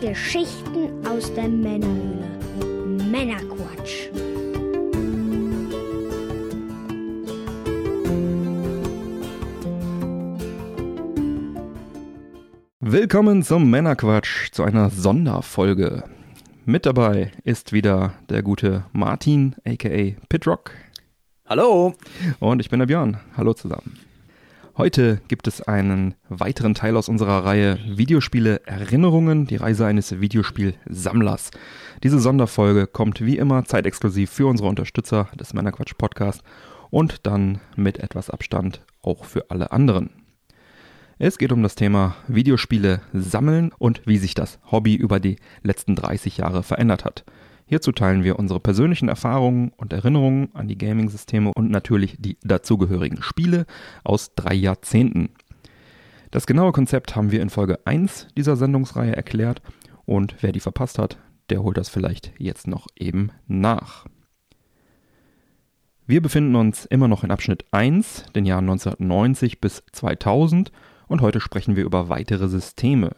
Geschichten aus der Männerhöhle. Männerquatsch. Willkommen zum Männerquatsch, zu einer Sonderfolge. Mit dabei ist wieder der gute Martin, aka Pitrock. Hallo. Und ich bin der Björn. Hallo zusammen. Heute gibt es einen weiteren Teil aus unserer Reihe Videospiele Erinnerungen, die Reise eines Videospielsammlers. Diese Sonderfolge kommt wie immer zeitexklusiv für unsere Unterstützer des Männerquatsch Podcast und dann mit etwas Abstand auch für alle anderen. Es geht um das Thema Videospiele sammeln und wie sich das Hobby über die letzten 30 Jahre verändert hat. Hierzu teilen wir unsere persönlichen Erfahrungen und Erinnerungen an die Gaming-Systeme und natürlich die dazugehörigen Spiele aus drei Jahrzehnten. Das genaue Konzept haben wir in Folge 1 dieser Sendungsreihe erklärt und wer die verpasst hat, der holt das vielleicht jetzt noch eben nach. Wir befinden uns immer noch in Abschnitt 1, den Jahren 1990 bis 2000 und heute sprechen wir über weitere Systeme.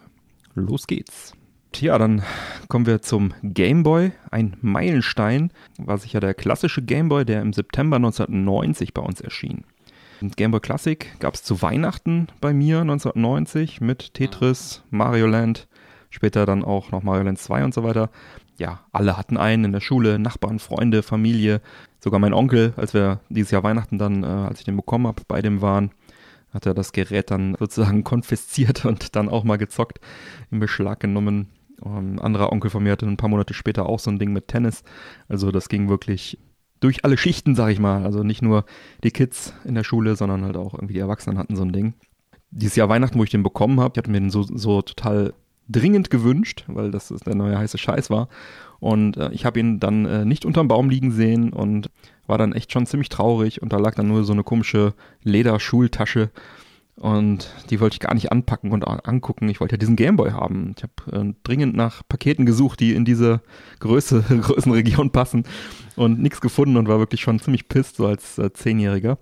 Los geht's. Tja, dann kommen wir zum Game Boy. Ein Meilenstein war sicher der klassische Game Boy, der im September 1990 bei uns erschien. Game Boy Classic gab es zu Weihnachten bei mir 1990 mit Tetris, Mario Land, später dann auch noch Mario Land 2 und so weiter. Ja, alle hatten einen in der Schule, Nachbarn, Freunde, Familie, sogar mein Onkel, als wir dieses Jahr Weihnachten dann, äh, als ich den bekommen habe, bei dem waren, hat er das Gerät dann sozusagen konfisziert und dann auch mal gezockt, in Beschlag genommen. Ein anderer Onkel von mir hatte ein paar Monate später auch so ein Ding mit Tennis. Also das ging wirklich durch alle Schichten, sag ich mal. Also nicht nur die Kids in der Schule, sondern halt auch irgendwie die Erwachsenen hatten so ein Ding. Dieses Jahr Weihnachten, wo ich den bekommen habe, ich hatte mir den so, so total dringend gewünscht, weil das der neue heiße Scheiß war. Und äh, ich habe ihn dann äh, nicht unterm Baum liegen sehen und war dann echt schon ziemlich traurig. Und da lag dann nur so eine komische Lederschultasche und die wollte ich gar nicht anpacken und angucken. Ich wollte ja diesen Gameboy haben. Ich habe äh, dringend nach Paketen gesucht, die in diese Größe, Größenregion passen und nichts gefunden und war wirklich schon ziemlich pisst, so als äh, Zehnjähriger.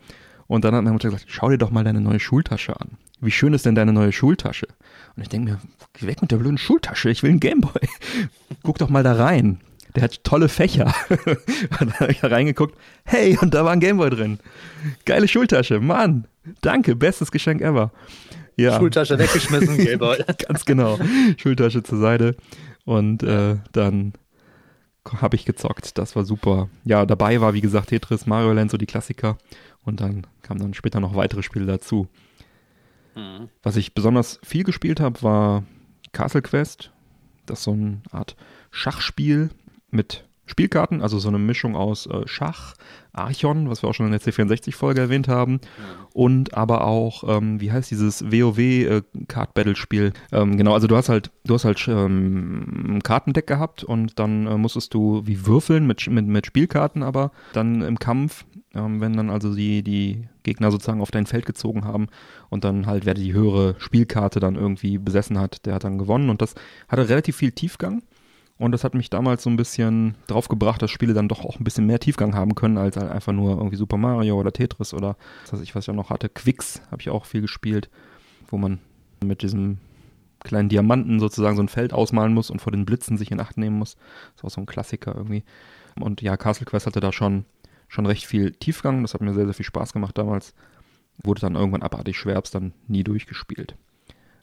Und dann hat meine Mutter gesagt, schau dir doch mal deine neue Schultasche an. Wie schön ist denn deine neue Schultasche? Und ich denke mir, geh weg mit der blöden Schultasche, ich will einen Gameboy. Guck doch mal da rein. Der hat tolle Fächer. und dann habe ich da reingeguckt, hey, und da war ein Gameboy drin. Geile Schultasche, Mann. Danke, bestes Geschenk ever. Ja. Schultasche weggeschmissen, Gameboy. Ganz genau. Schultasche zur Seite. Und äh, dann habe ich gezockt. Das war super. Ja, dabei war, wie gesagt, Tetris, Mario Land, so die Klassiker. Und dann kamen dann später noch weitere Spiele dazu. Mhm. Was ich besonders viel gespielt habe, war Castle Quest. Das ist so eine Art Schachspiel mit Spielkarten, also so eine Mischung aus äh, Schach, Archon, was wir auch schon in der C64-Folge erwähnt haben, und aber auch, ähm, wie heißt dieses WoW äh? Ähm, genau, also du hast halt, du hast halt ähm, ein Kartendeck gehabt und dann äh, musstest du wie würfeln mit, mit, mit Spielkarten, aber dann im Kampf, ähm, wenn dann also die, die Gegner sozusagen auf dein Feld gezogen haben und dann halt, wer die höhere Spielkarte dann irgendwie besessen hat, der hat dann gewonnen und das hatte relativ viel Tiefgang. Und das hat mich damals so ein bisschen drauf gebracht, dass Spiele dann doch auch ein bisschen mehr Tiefgang haben können, als halt einfach nur irgendwie Super Mario oder Tetris oder was weiß ich, was ich auch noch hatte. Quicks habe ich auch viel gespielt, wo man mit diesem kleinen Diamanten sozusagen so ein Feld ausmalen muss und vor den Blitzen sich in Acht nehmen muss. Das auch so ein Klassiker irgendwie. Und ja, Castle Quest hatte da schon, schon recht viel Tiefgang. Das hat mir sehr, sehr viel Spaß gemacht damals. Wurde dann irgendwann abartig schwer, hab's dann nie durchgespielt.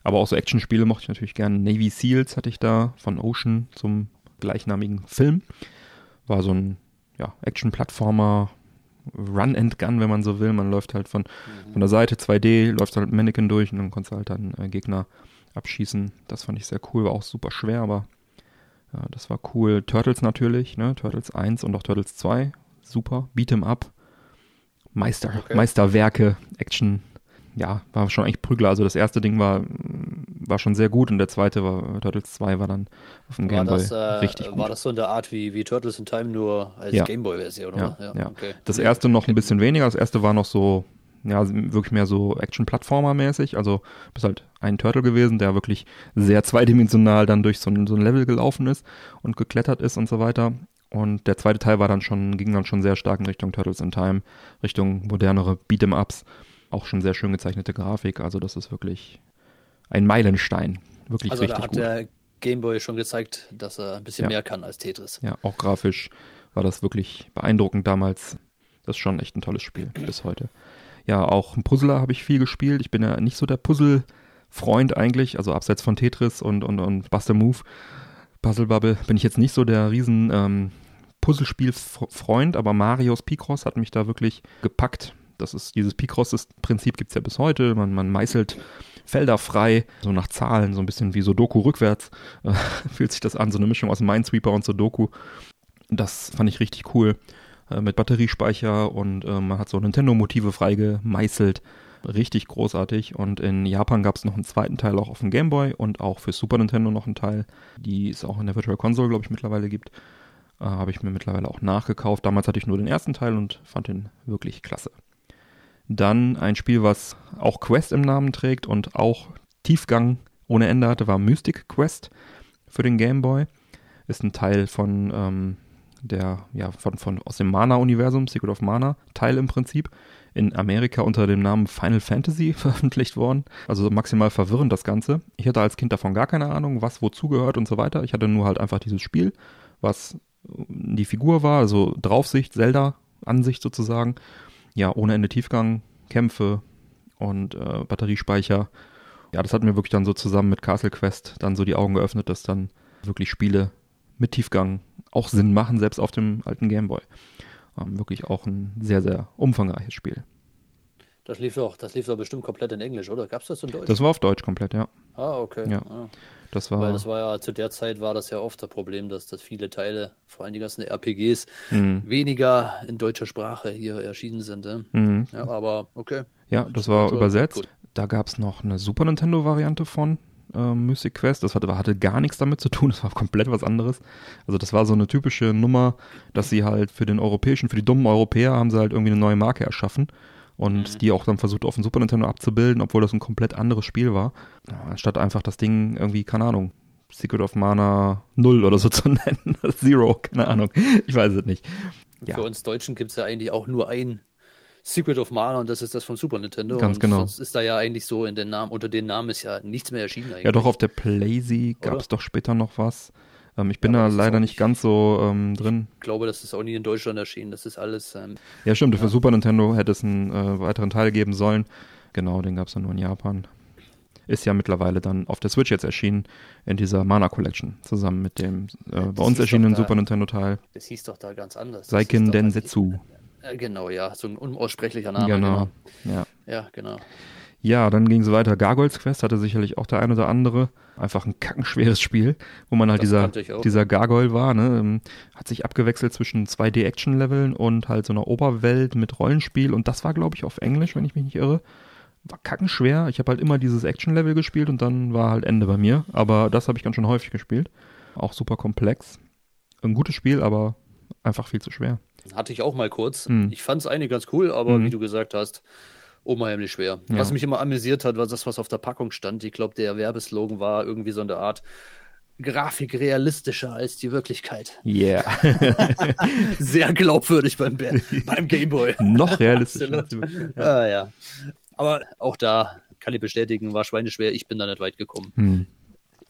Aber auch so Actionspiele mochte ich natürlich gerne. Navy Seals hatte ich da von Ocean zum gleichnamigen Film. War so ein ja, Action-Plattformer, Run and Gun, wenn man so will. Man läuft halt von, mhm. von der Seite 2D, läuft halt mit Mannequin durch und dann konntest du halt dann äh, Gegner abschießen. Das fand ich sehr cool, war auch super schwer, aber ja, das war cool. Turtles natürlich, ne? Turtles 1 und auch Turtles 2. Super. Beat'em up. Meister, okay. Meisterwerke, Action ja, war schon eigentlich Prügler. Also das erste Ding war, war schon sehr gut und der zweite war, Turtles 2 war dann auf dem Game Boy äh, richtig gut. War das so in der Art wie, wie Turtles in Time, nur als ja. Game Boy-Version, oder? Ja, ja. Okay. Das erste noch ein bisschen weniger. Das erste war noch so, ja, wirklich mehr so Action-Plattformer-mäßig. Also bist halt ein Turtle gewesen, der wirklich sehr zweidimensional dann durch so ein, so ein Level gelaufen ist und geklettert ist und so weiter. Und der zweite Teil war dann schon, ging dann schon sehr stark in Richtung Turtles in Time, Richtung modernere Beat'em-Ups auch schon sehr schön gezeichnete Grafik. Also das ist wirklich ein Meilenstein. Wirklich also richtig da hat gut. der Game Boy schon gezeigt, dass er ein bisschen Ja. mehr kann als Tetris. Ja, auch grafisch war das wirklich beeindruckend damals. Das ist schon echt ein tolles Spiel bis heute. Ja, auch ein Puzzler habe ich viel gespielt. Ich bin ja nicht so der Puzzle-Freund eigentlich, also abseits von Tetris und, und, und Buster Move, Puzzle Bubble, bin ich jetzt nicht so der riesen ähm, Puzzlespiel-Freund, aber Marios Picross hat mich da wirklich gepackt. Das ist dieses Picross-Prinzip gibt es ja bis heute. Man, man meißelt Felder frei, so nach Zahlen, so ein bisschen wie Sudoku rückwärts. Äh, fühlt sich das an, so eine Mischung aus Minesweeper und Sudoku. Das fand ich richtig cool. Äh, mit Batteriespeicher und äh, man hat so Nintendo-Motive frei gemeißelt. Richtig großartig. Und in Japan gab es noch einen zweiten Teil auch auf dem Game Boy und auch für Super Nintendo noch einen Teil, die es auch in der Virtual Console, glaube ich, mittlerweile gibt. Äh, Habe ich mir mittlerweile auch nachgekauft. Damals hatte ich nur den ersten Teil und fand den wirklich klasse. Dann ein Spiel, was auch Quest im Namen trägt und auch Tiefgang ohne Ende hatte, war Mystic Quest für den Game Boy. Ist ein Teil von ähm, der, ja, von, von aus dem Mana-Universum, Secret of Mana, Teil im Prinzip. In Amerika unter dem Namen Final Fantasy veröffentlicht worden. Also maximal verwirrend das Ganze. Ich hatte als Kind davon gar keine Ahnung, was wozu gehört und so weiter. Ich hatte nur halt einfach dieses Spiel, was die Figur war, also Draufsicht, Zelda-Ansicht sozusagen. Ja, ohne Ende Tiefgang, Kämpfe und äh, Batteriespeicher. Ja, das hat mir wirklich dann so zusammen mit Castle Quest dann so die Augen geöffnet, dass dann wirklich Spiele mit Tiefgang auch Sinn machen, selbst auf dem alten Gameboy. Ähm, wirklich auch ein sehr, sehr umfangreiches Spiel. Das lief doch, das lief doch bestimmt komplett in Englisch, oder? Gab es das in Deutsch? Das war auf Deutsch komplett, ja. ah, okay. Ja. Ah. Das Weil war. das war ja zu der Zeit war das ja oft das Problem, dass, dass viele Teile, vor allem die ganzen RPGs, Mhm. weniger in deutscher Sprache hier erschienen sind. Ne? Mhm. Ja, aber okay. Ja, das war Gut, übersetzt. gut. Da gab es noch eine Super Nintendo-Variante von ähm, Mystic Quest. Das hatte, hatte gar nichts damit zu tun, das war komplett was anderes. Also das war so eine typische Nummer, dass sie halt für den europäischen, für die dummen Europäer haben sie halt irgendwie eine neue Marke erschaffen und die auch dann versucht auf dem Super Nintendo abzubilden, obwohl das ein komplett anderes Spiel war. Anstatt einfach das Ding irgendwie, keine Ahnung, Secret of Mana 0 oder so zu nennen. Zero, keine Ahnung. Ich weiß es nicht. Ja. Für uns Deutschen gibt es ja eigentlich auch nur ein Secret of Mana und das ist das von Super Nintendo. Ganz und genau. Sonst ist da ja eigentlich so in den Namen, unter den Namen ist ja nichts mehr erschienen eigentlich. Ja, doch auf der Playsee gab es doch später noch was. Ähm, ich bin Ja, da leider nicht ganz so ähm, drin. Ich glaube, das ist auch nie in Deutschland erschienen. Das ist alles. Ähm, Ja, stimmt. Für Super Nintendo hätte es einen äh, weiteren Teil geben sollen. Genau, den gab es dann nur in Japan. Ist ja mittlerweile dann auf der Switch jetzt erschienen in dieser Mana Collection zusammen mit dem äh, bei uns erschienenen da- Super Nintendo Teil das hieß doch da ganz anders. Seiken Densetsu. Äh, genau, ja. So ein unaussprechlicher Name. Genau. Ja. Ja, genau. Ja, dann ging es weiter. Gargoyles Quest hatte sicherlich auch der ein oder andere. Einfach ein kackenschweres Spiel, wo man halt Das dieser, dieser Gargoyle war. Ne? Ähm, Hat sich abgewechselt zwischen 2D-Action-Leveln und halt so einer Oberwelt mit Rollenspiel. Und das war, glaube ich, auf Englisch, wenn ich mich nicht irre. War kackenschwer. Ich habe halt immer dieses Action-Level gespielt und dann war halt Ende bei mir. Aber das habe ich ganz schön häufig gespielt. Auch super komplex. Ein gutes Spiel, aber einfach viel zu schwer. Hatte ich auch mal kurz. Mhm. Ich fand es eigentlich ganz cool, aber Mhm. wie du gesagt hast, unheimlich schwer. Ja. Was mich immer amüsiert hat, war das, was auf der Packung stand. Ich glaube, der Werbeslogan war irgendwie so eine Art Grafik realistischer als die Wirklichkeit. Yeah. Sehr glaubwürdig beim, beim Gameboy. Noch realistisch. Absolut. Ah, ja. Aber auch da kann ich bestätigen, war schweineschwer. Ich bin da nicht weit gekommen. Hm.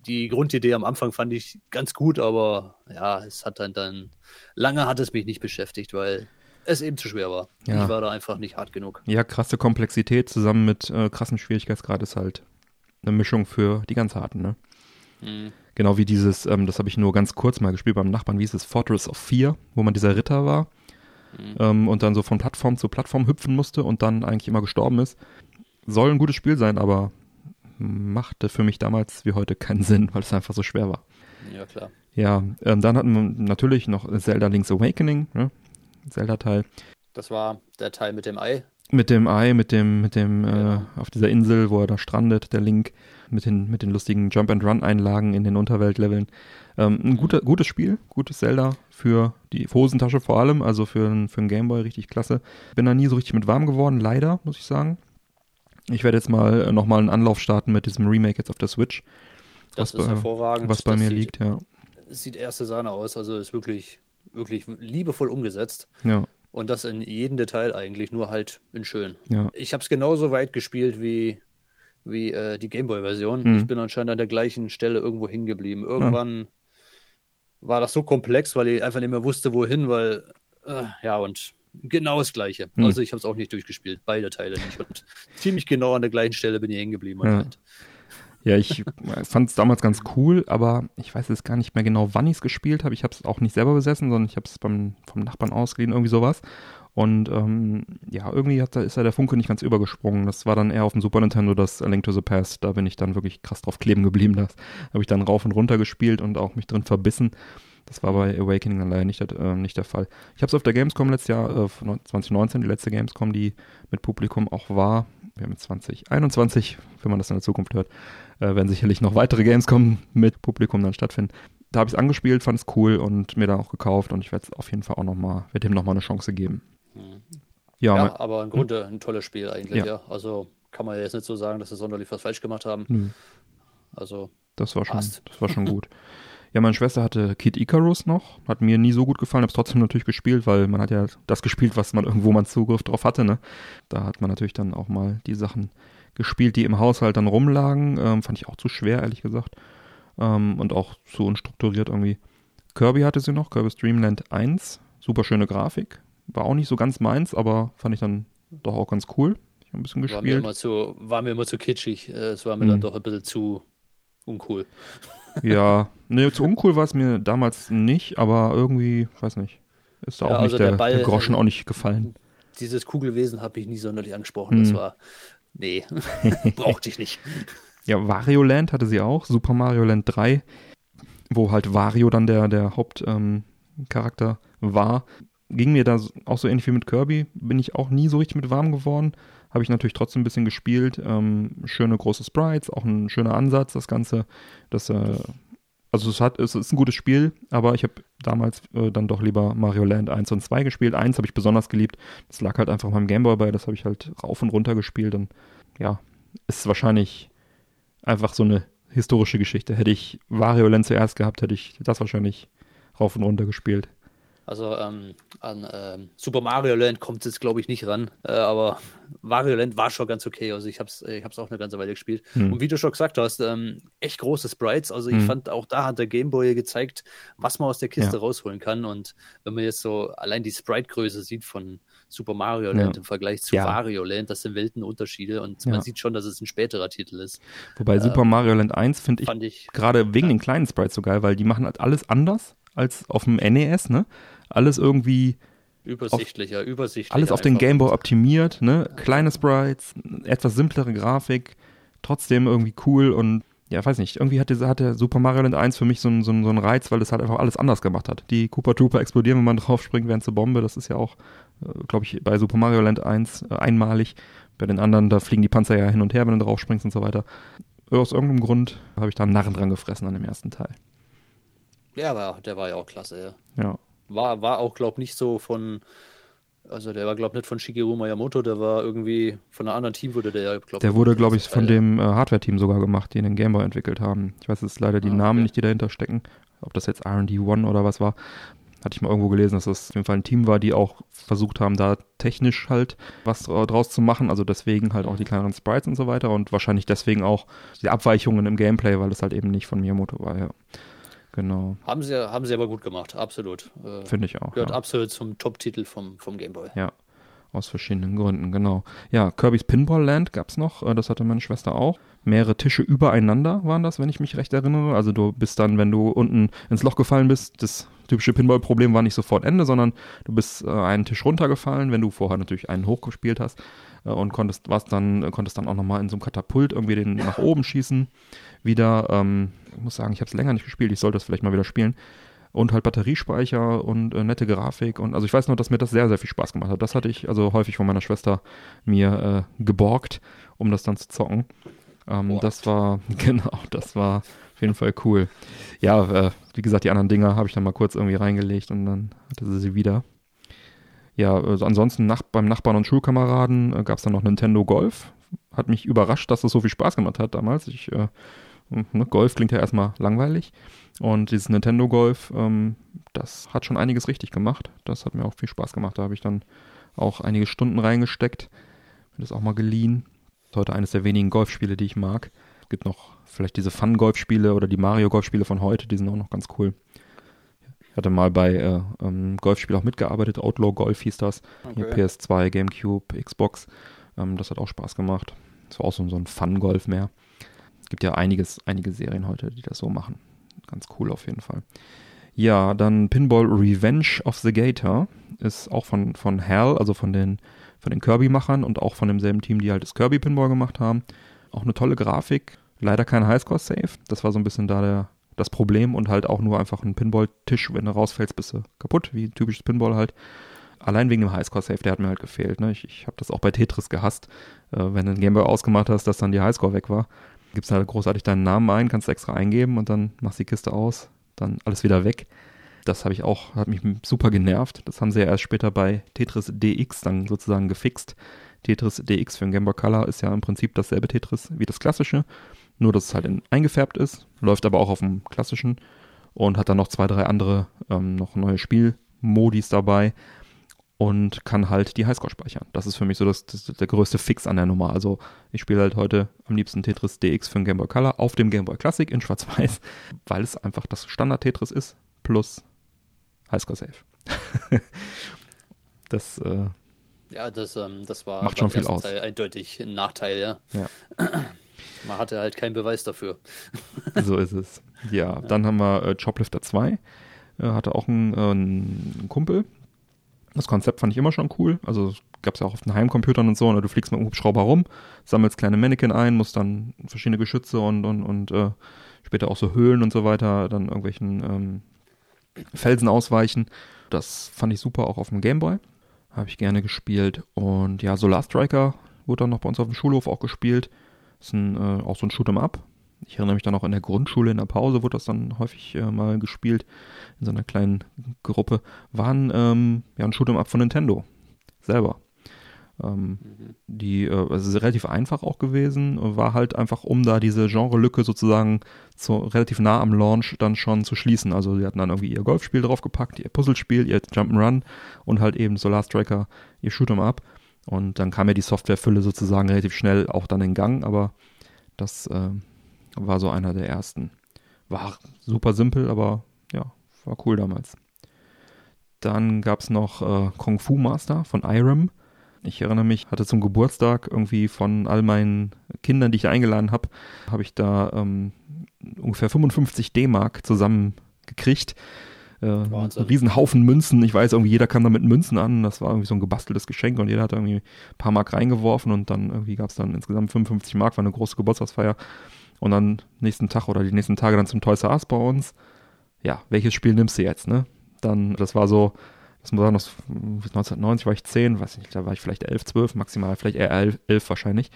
Die Grundidee am Anfang fand ich ganz gut, aber ja, es hat dann dann lange hat es mich nicht beschäftigt, weil es eben zu schwer war. Ja. Ich war da einfach nicht hart genug. Ja, krasse Komplexität zusammen mit äh, krassen Schwierigkeitsgrad ist halt eine Mischung für die ganz harten, ne? Mhm. Genau wie dieses, ähm, das habe ich nur ganz kurz mal gespielt beim Nachbarn, wie hieß es, Fortress of Fear, wo man dieser Ritter war Mhm. ähm, und dann so von Plattform zu Plattform hüpfen musste und dann eigentlich immer gestorben ist. Soll ein gutes Spiel sein, aber machte für mich damals wie heute keinen Sinn, weil es einfach so schwer war. Ja, klar. Ja, ähm, dann hatten wir natürlich noch Zelda Link's Awakening, ne? Zelda-Teil. Das war der Teil mit dem Ei. Mit dem Ei, mit dem, mit dem, Genau. äh, auf dieser Insel, wo er da strandet, der Link, mit den, mit den lustigen Jump-and-Run-Einlagen in den Unterweltleveln. Ähm, ein guter, gutes Spiel, gutes Zelda für die Hosentasche vor allem, also für, für einen Gameboy richtig klasse. Bin da nie so richtig mit warm geworden, leider, muss ich sagen. Ich werde jetzt mal äh, nochmal einen Anlauf starten mit diesem Remake jetzt auf der Switch, Das Was ist bei- hervorragend. was bei das mir sieht, liegt, ja. Es sieht erste Sahne aus, also ist wirklich, wirklich liebevoll umgesetzt. Ja, Und das in jedem Detail eigentlich, nur halt in schön. ja. Ich habe es genauso weit gespielt wie wie äh, die Gameboy-Version. Mhm. Ich bin anscheinend an der gleichen Stelle irgendwo hängen geblieben. Irgendwann war das so komplex, weil ich einfach nicht mehr wusste, wohin, weil, äh, ja, und genau das Gleiche. Mhm. Also ich habe es auch nicht durchgespielt, beide Teile nicht. Und ziemlich genau an der gleichen Stelle bin ich hängen geblieben. Ja. anscheinend. Ja, ich fand es damals ganz cool, aber ich weiß jetzt gar nicht mehr genau, wann ich es gespielt habe. Ich habe es auch nicht selber besessen, sondern ich habe es vom Nachbarn ausgeliehen, irgendwie sowas. Und ähm, ja, irgendwie hat, ist da der Funke nicht ganz übergesprungen. Das war dann eher auf dem Super Nintendo das A Link to the Past. Da bin ich dann wirklich krass drauf kleben geblieben. Das habe ich dann rauf und runter gespielt und auch mich drin verbissen. Das war bei Awakening leider nicht, der- äh, nicht der Fall. Ich habe es auf der Gamescom letztes Jahr, äh, von 2019, die letzte Gamescom, die mit Publikum auch war. Wir haben jetzt 2021, wenn man das in der Zukunft hört, äh, werden sicherlich noch weitere Gamescom mit Publikum dann stattfinden. Da habe ich es angespielt, fand es cool und mir dann auch gekauft und ich werde es auf jeden Fall auch nochmal, werde dem nochmal eine Chance geben. Ja, Ja, mein- aber im Grunde ein tolles Spiel eigentlich, Ja. ja. Also kann man jetzt nicht so sagen, dass sie sonderlich was falsch gemacht haben. nö, Also, das war schon, Passt. das war schon gut. Ja, meine Schwester hatte Kid Icarus noch, hat mir nie so gut gefallen, habe es trotzdem natürlich gespielt, weil man hat ja das gespielt, was man irgendwo mal Zugriff drauf hatte, ne? Da hat man natürlich dann auch mal die Sachen gespielt, die im Haushalt dann rumlagen. Ähm, fand ich auch zu schwer, ehrlich gesagt. Ähm, und auch zu unstrukturiert irgendwie. Kirby hatte sie noch, Kirby's Dreamland 1. Super schöne Grafik. War auch nicht so ganz meins, aber fand ich dann doch auch ganz cool. Ich habe ein bisschen war mir, gespielt. immer zu, war mir immer zu kitschig. Äh, Es war mir Mhm. dann doch ein bisschen zu uncool. Ja, ne, zu uncool war es mir damals nicht, aber irgendwie, weiß nicht, ist da Ja, auch nicht also der, der Ball, der Groschen auch nicht gefallen. Dieses Kugelwesen habe ich nie sonderlich angesprochen. Das Mhm. war, nee, brauchte ich nicht. Ja, Wario Land hatte sie auch, Super Mario Land 3, wo halt Wario dann der, der Hauptcharakter ähm, war. Ging mir da auch so ähnlich wie mit Kirby, bin ich auch nie so richtig mit warm geworden. Habe ich natürlich trotzdem ein bisschen gespielt. Ähm, schöne große Sprites, auch ein schöner Ansatz, das Ganze. Das, äh, also es hat, es ist ein gutes Spiel, aber ich habe damals äh, dann doch lieber Mario Land 1 und 2 gespielt. Eins habe ich besonders geliebt. Das lag halt einfach beim Gameboy bei, das habe ich halt rauf und runter gespielt und ja, ist wahrscheinlich einfach so eine historische Geschichte. Hätte ich Wario Land zuerst gehabt, hätte ich das wahrscheinlich rauf und runter gespielt. Also ähm, an ähm, Super Mario Land kommt es jetzt, glaube ich, nicht ran. Äh, aber Wario Land war schon ganz okay. Also ich habe es ich hab's auch eine ganze Weile gespielt. Hm. Und wie du schon gesagt hast, ähm, echt große Sprites. Also ich Hm. fand, auch da hat der Gameboy gezeigt, was man aus der Kiste Ja. rausholen kann. Und wenn man jetzt so allein die Sprite-Größe sieht von Super Mario Land Ja. im Vergleich zu Ja. Wario Land, das sind Weltenunterschiede. Und man sieht schon, dass es ein späterer Titel ist. Wobei Super Mario Land 1 finde ich ich. gerade wegen den kleinen Sprites so geil, weil die machen halt alles anders als auf dem NES, ne? Alles irgendwie, Übersichtlicher, übersichtlicher. alles auf den. Gameboy optimiert, ne? Kleine Sprites, etwas simplere Grafik, trotzdem irgendwie cool und ja, weiß nicht, irgendwie hatte, hatte Super Mario Land 1 für mich so einen so einen- so einen Reiz, weil es halt einfach alles anders gemacht hat. Die Koopa Trooper explodieren, wenn man draufspringt, werden zur Bombe. Das ist ja auch, glaube ich, bei Super Mario Land 1 äh, einmalig. Bei den anderen, da fliegen die Panzer ja hin und her, wenn du draufspringst und so weiter. Aus irgendeinem Grund habe ich da einen Narren dran gefressen an dem ersten Teil. Ja, aber der war ja auch klasse. Ja. Ja. War, war auch, glaub nicht so von, also der war, glaub nicht von Shigeru Miyamoto, der war irgendwie von einem anderen Team wurde der ja, glaub Der wurde, glaube ich, von äh, dem äh, Hardware-Team sogar gemacht, die den Gameboy entwickelt haben. Ich weiß jetzt leider die Ah, Namen okay. nicht, die dahinter stecken. Ob das jetzt R&D One oder was war. Hatte ich mal irgendwo gelesen, dass das auf jeden Fall ein Team war, die auch versucht haben, da technisch halt was dra- draus zu machen. Also deswegen halt auch die kleineren Sprites und so weiter. Und wahrscheinlich deswegen auch die Abweichungen im Gameplay, weil es halt eben nicht von Miyamoto war, ja. Genau, Haben sie, haben sie aber gut gemacht, absolut. Äh, finde ich auch. gehört ja. absolut zum Top-Titel vom, vom Gameboy. Ja, aus verschiedenen Gründen, genau. Ja, Kirby's Pinball Land gab's noch, äh, das hatte meine Schwester auch. Mehrere Tische übereinander waren das, wenn ich mich recht erinnere. Also du bist dann, wenn du unten ins Loch gefallen bist, das typische Pinball-Problem war nicht sofort Ende, sondern du bist äh, einen Tisch runtergefallen, wenn du vorher natürlich einen hochgespielt hast äh, und konntest was dann, äh, konntest dann auch nochmal in so einem Katapult irgendwie den nach oben schießen. Wieder, ähm, ich muss sagen, ich habe es länger nicht gespielt, ich sollte das vielleicht mal wieder spielen und halt Batteriespeicher und äh, nette Grafik und also ich weiß noch, dass mir das sehr, sehr viel Spaß gemacht hat. Das hatte ich also häufig von meiner Schwester mir äh, geborgt, um das dann zu zocken. Ähm, das war, genau, das war auf jeden Fall cool. Ja, äh, wie gesagt, die anderen Dinger habe ich dann mal kurz irgendwie reingelegt und dann hatte sie sie wieder. Ja, also ansonsten nach, beim Nachbarn und Schulkameraden äh, gab es dann noch Nintendo Golf. Hat mich überrascht, dass das so viel Spaß gemacht hat damals. Ich, äh, ne, Golf klingt ja erstmal langweilig. Und dieses Nintendo Golf, ähm, das hat schon einiges richtig gemacht. Das hat mir auch viel Spaß gemacht. Da habe ich dann auch einige Stunden reingesteckt. Mir das auch mal geliehen. ist heute eines der wenigen Golfspiele, die ich mag. Es gibt noch vielleicht diese Fun-Golfspiele oder die Mario-Golfspiele von heute, die sind auch noch ganz cool. Ich hatte mal bei äh, ähm, Golfspiel auch mitgearbeitet, Outlaw Golf hieß das. Okay. PS2, Gamecube, Xbox. Ähm, das hat auch Spaß gemacht. Das war auch so, so ein Fun-Golf mehr. Es gibt ja einiges, einige Serien heute, die das so machen. Ganz cool auf jeden Fall. Ja, dann Pinball Revenge of the Gator ist auch von, von Hal, also von den, von den Kirby-Machern und auch von demselben Team, die halt das Kirby Pinball gemacht haben. Auch eine tolle Grafik. Leider kein Highscore-Save. Das war so ein bisschen da der, das Problem und halt auch nur einfach ein Pinball-Tisch. Wenn du rausfällst, bist du kaputt, wie typisches Pinball halt. Allein wegen dem Highscore-Save, der hat mir halt gefehlt. Ne? Ich, ich habe das auch bei Tetris gehasst. Äh, wenn du einen Gameboy ausgemacht hast, dass dann die Highscore weg war. Gibst halt großartig deinen Namen ein, kannst extra eingeben und dann machst die Kiste aus, dann alles wieder weg. Das habe ich auch, hat mich super genervt. Das haben sie ja erst später bei Tetris DX dann sozusagen gefixt. Tetris DX für den Game Boy Color ist ja im Prinzip dasselbe Tetris wie das klassische, nur dass es halt in, eingefärbt ist, läuft aber auch auf dem klassischen und hat dann noch zwei, drei andere ähm, noch neue Spielmodis dabei und kann halt die Highscore speichern. Das ist für mich so das, das der größte Fix an der Nummer. Also ich spiele halt heute am liebsten Tetris DX für den Game Boy Color auf dem Game Boy Classic in Schwarz-Weiß, weil es einfach das Standard Tetris ist plus Highscore Safe. das äh, ja, das, ähm, das war macht schon viel aus. Eindeutig ein Nachteil, ja. ja. Man hatte halt keinen Beweis dafür. so ist es. Ja, dann haben wir äh, Choplifter 2. Äh, hatte auch einen, äh, einen Kumpel, das Konzept fand ich immer schon cool. Also gab es ja auch auf den Heimcomputern und so. Und ne? du fliegst mit dem Hubschrauber rum, sammelst kleine Mannequin ein, musst dann verschiedene Geschütze und, und, und äh, später auch so Höhlen und so weiter, dann irgendwelchen ähm, Felsen ausweichen. Das fand ich super, auch auf dem Gameboy. Habe ich gerne gespielt. Und ja, Solar Striker wurde dann noch bei uns auf dem Schulhof auch gespielt. Ist ein, äh, auch so ein Shoot'em Up. Ich erinnere mich dann auch in der Grundschule, in der Pause wurde das dann häufig äh, mal gespielt, in so einer kleinen Gruppe. Waren ähm, ja ein Shoot'em Up von Nintendo selber. Ähm, mhm. Die, äh, also relativ einfach auch gewesen, war halt einfach, um da diese Genre-Lücke sozusagen so relativ nah am Launch dann schon zu schließen. Also sie hatten dann irgendwie ihr Golfspiel draufgepackt, ihr Puzzlespiel, ihr Jump'n'Run und halt eben Solar Striker, ihr Shoot'em Up. Und dann kam ja die Softwarefülle sozusagen relativ schnell auch dann in Gang, aber das äh, war so einer der ersten. War super simpel, aber ja, war cool damals. Dann gab es noch äh, Kung Fu Master von Irem. Ich erinnere mich, hatte zum Geburtstag irgendwie von all meinen Kindern, die ich eingeladen habe, habe ich da ähm, ungefähr 55 D-Mark zusammengekriegt. Äh, ein riesen Haufen Münzen. Ich weiß, irgendwie jeder kam da mit Münzen an. Das war irgendwie so ein gebasteltes Geschenk und jeder hat irgendwie ein paar Mark reingeworfen und dann irgendwie gab es dann insgesamt 55 Mark, war eine große Geburtstagsfeier. Und dann nächsten Tag oder die nächsten Tage dann zum Toys R Us bei uns. Ja, welches Spiel nimmst du jetzt, ne? Dann, das war so, das muss sagen, 1990 war ich 10, weiß nicht, da war ich vielleicht 11, 12, maximal, vielleicht eher 11, 11 wahrscheinlich.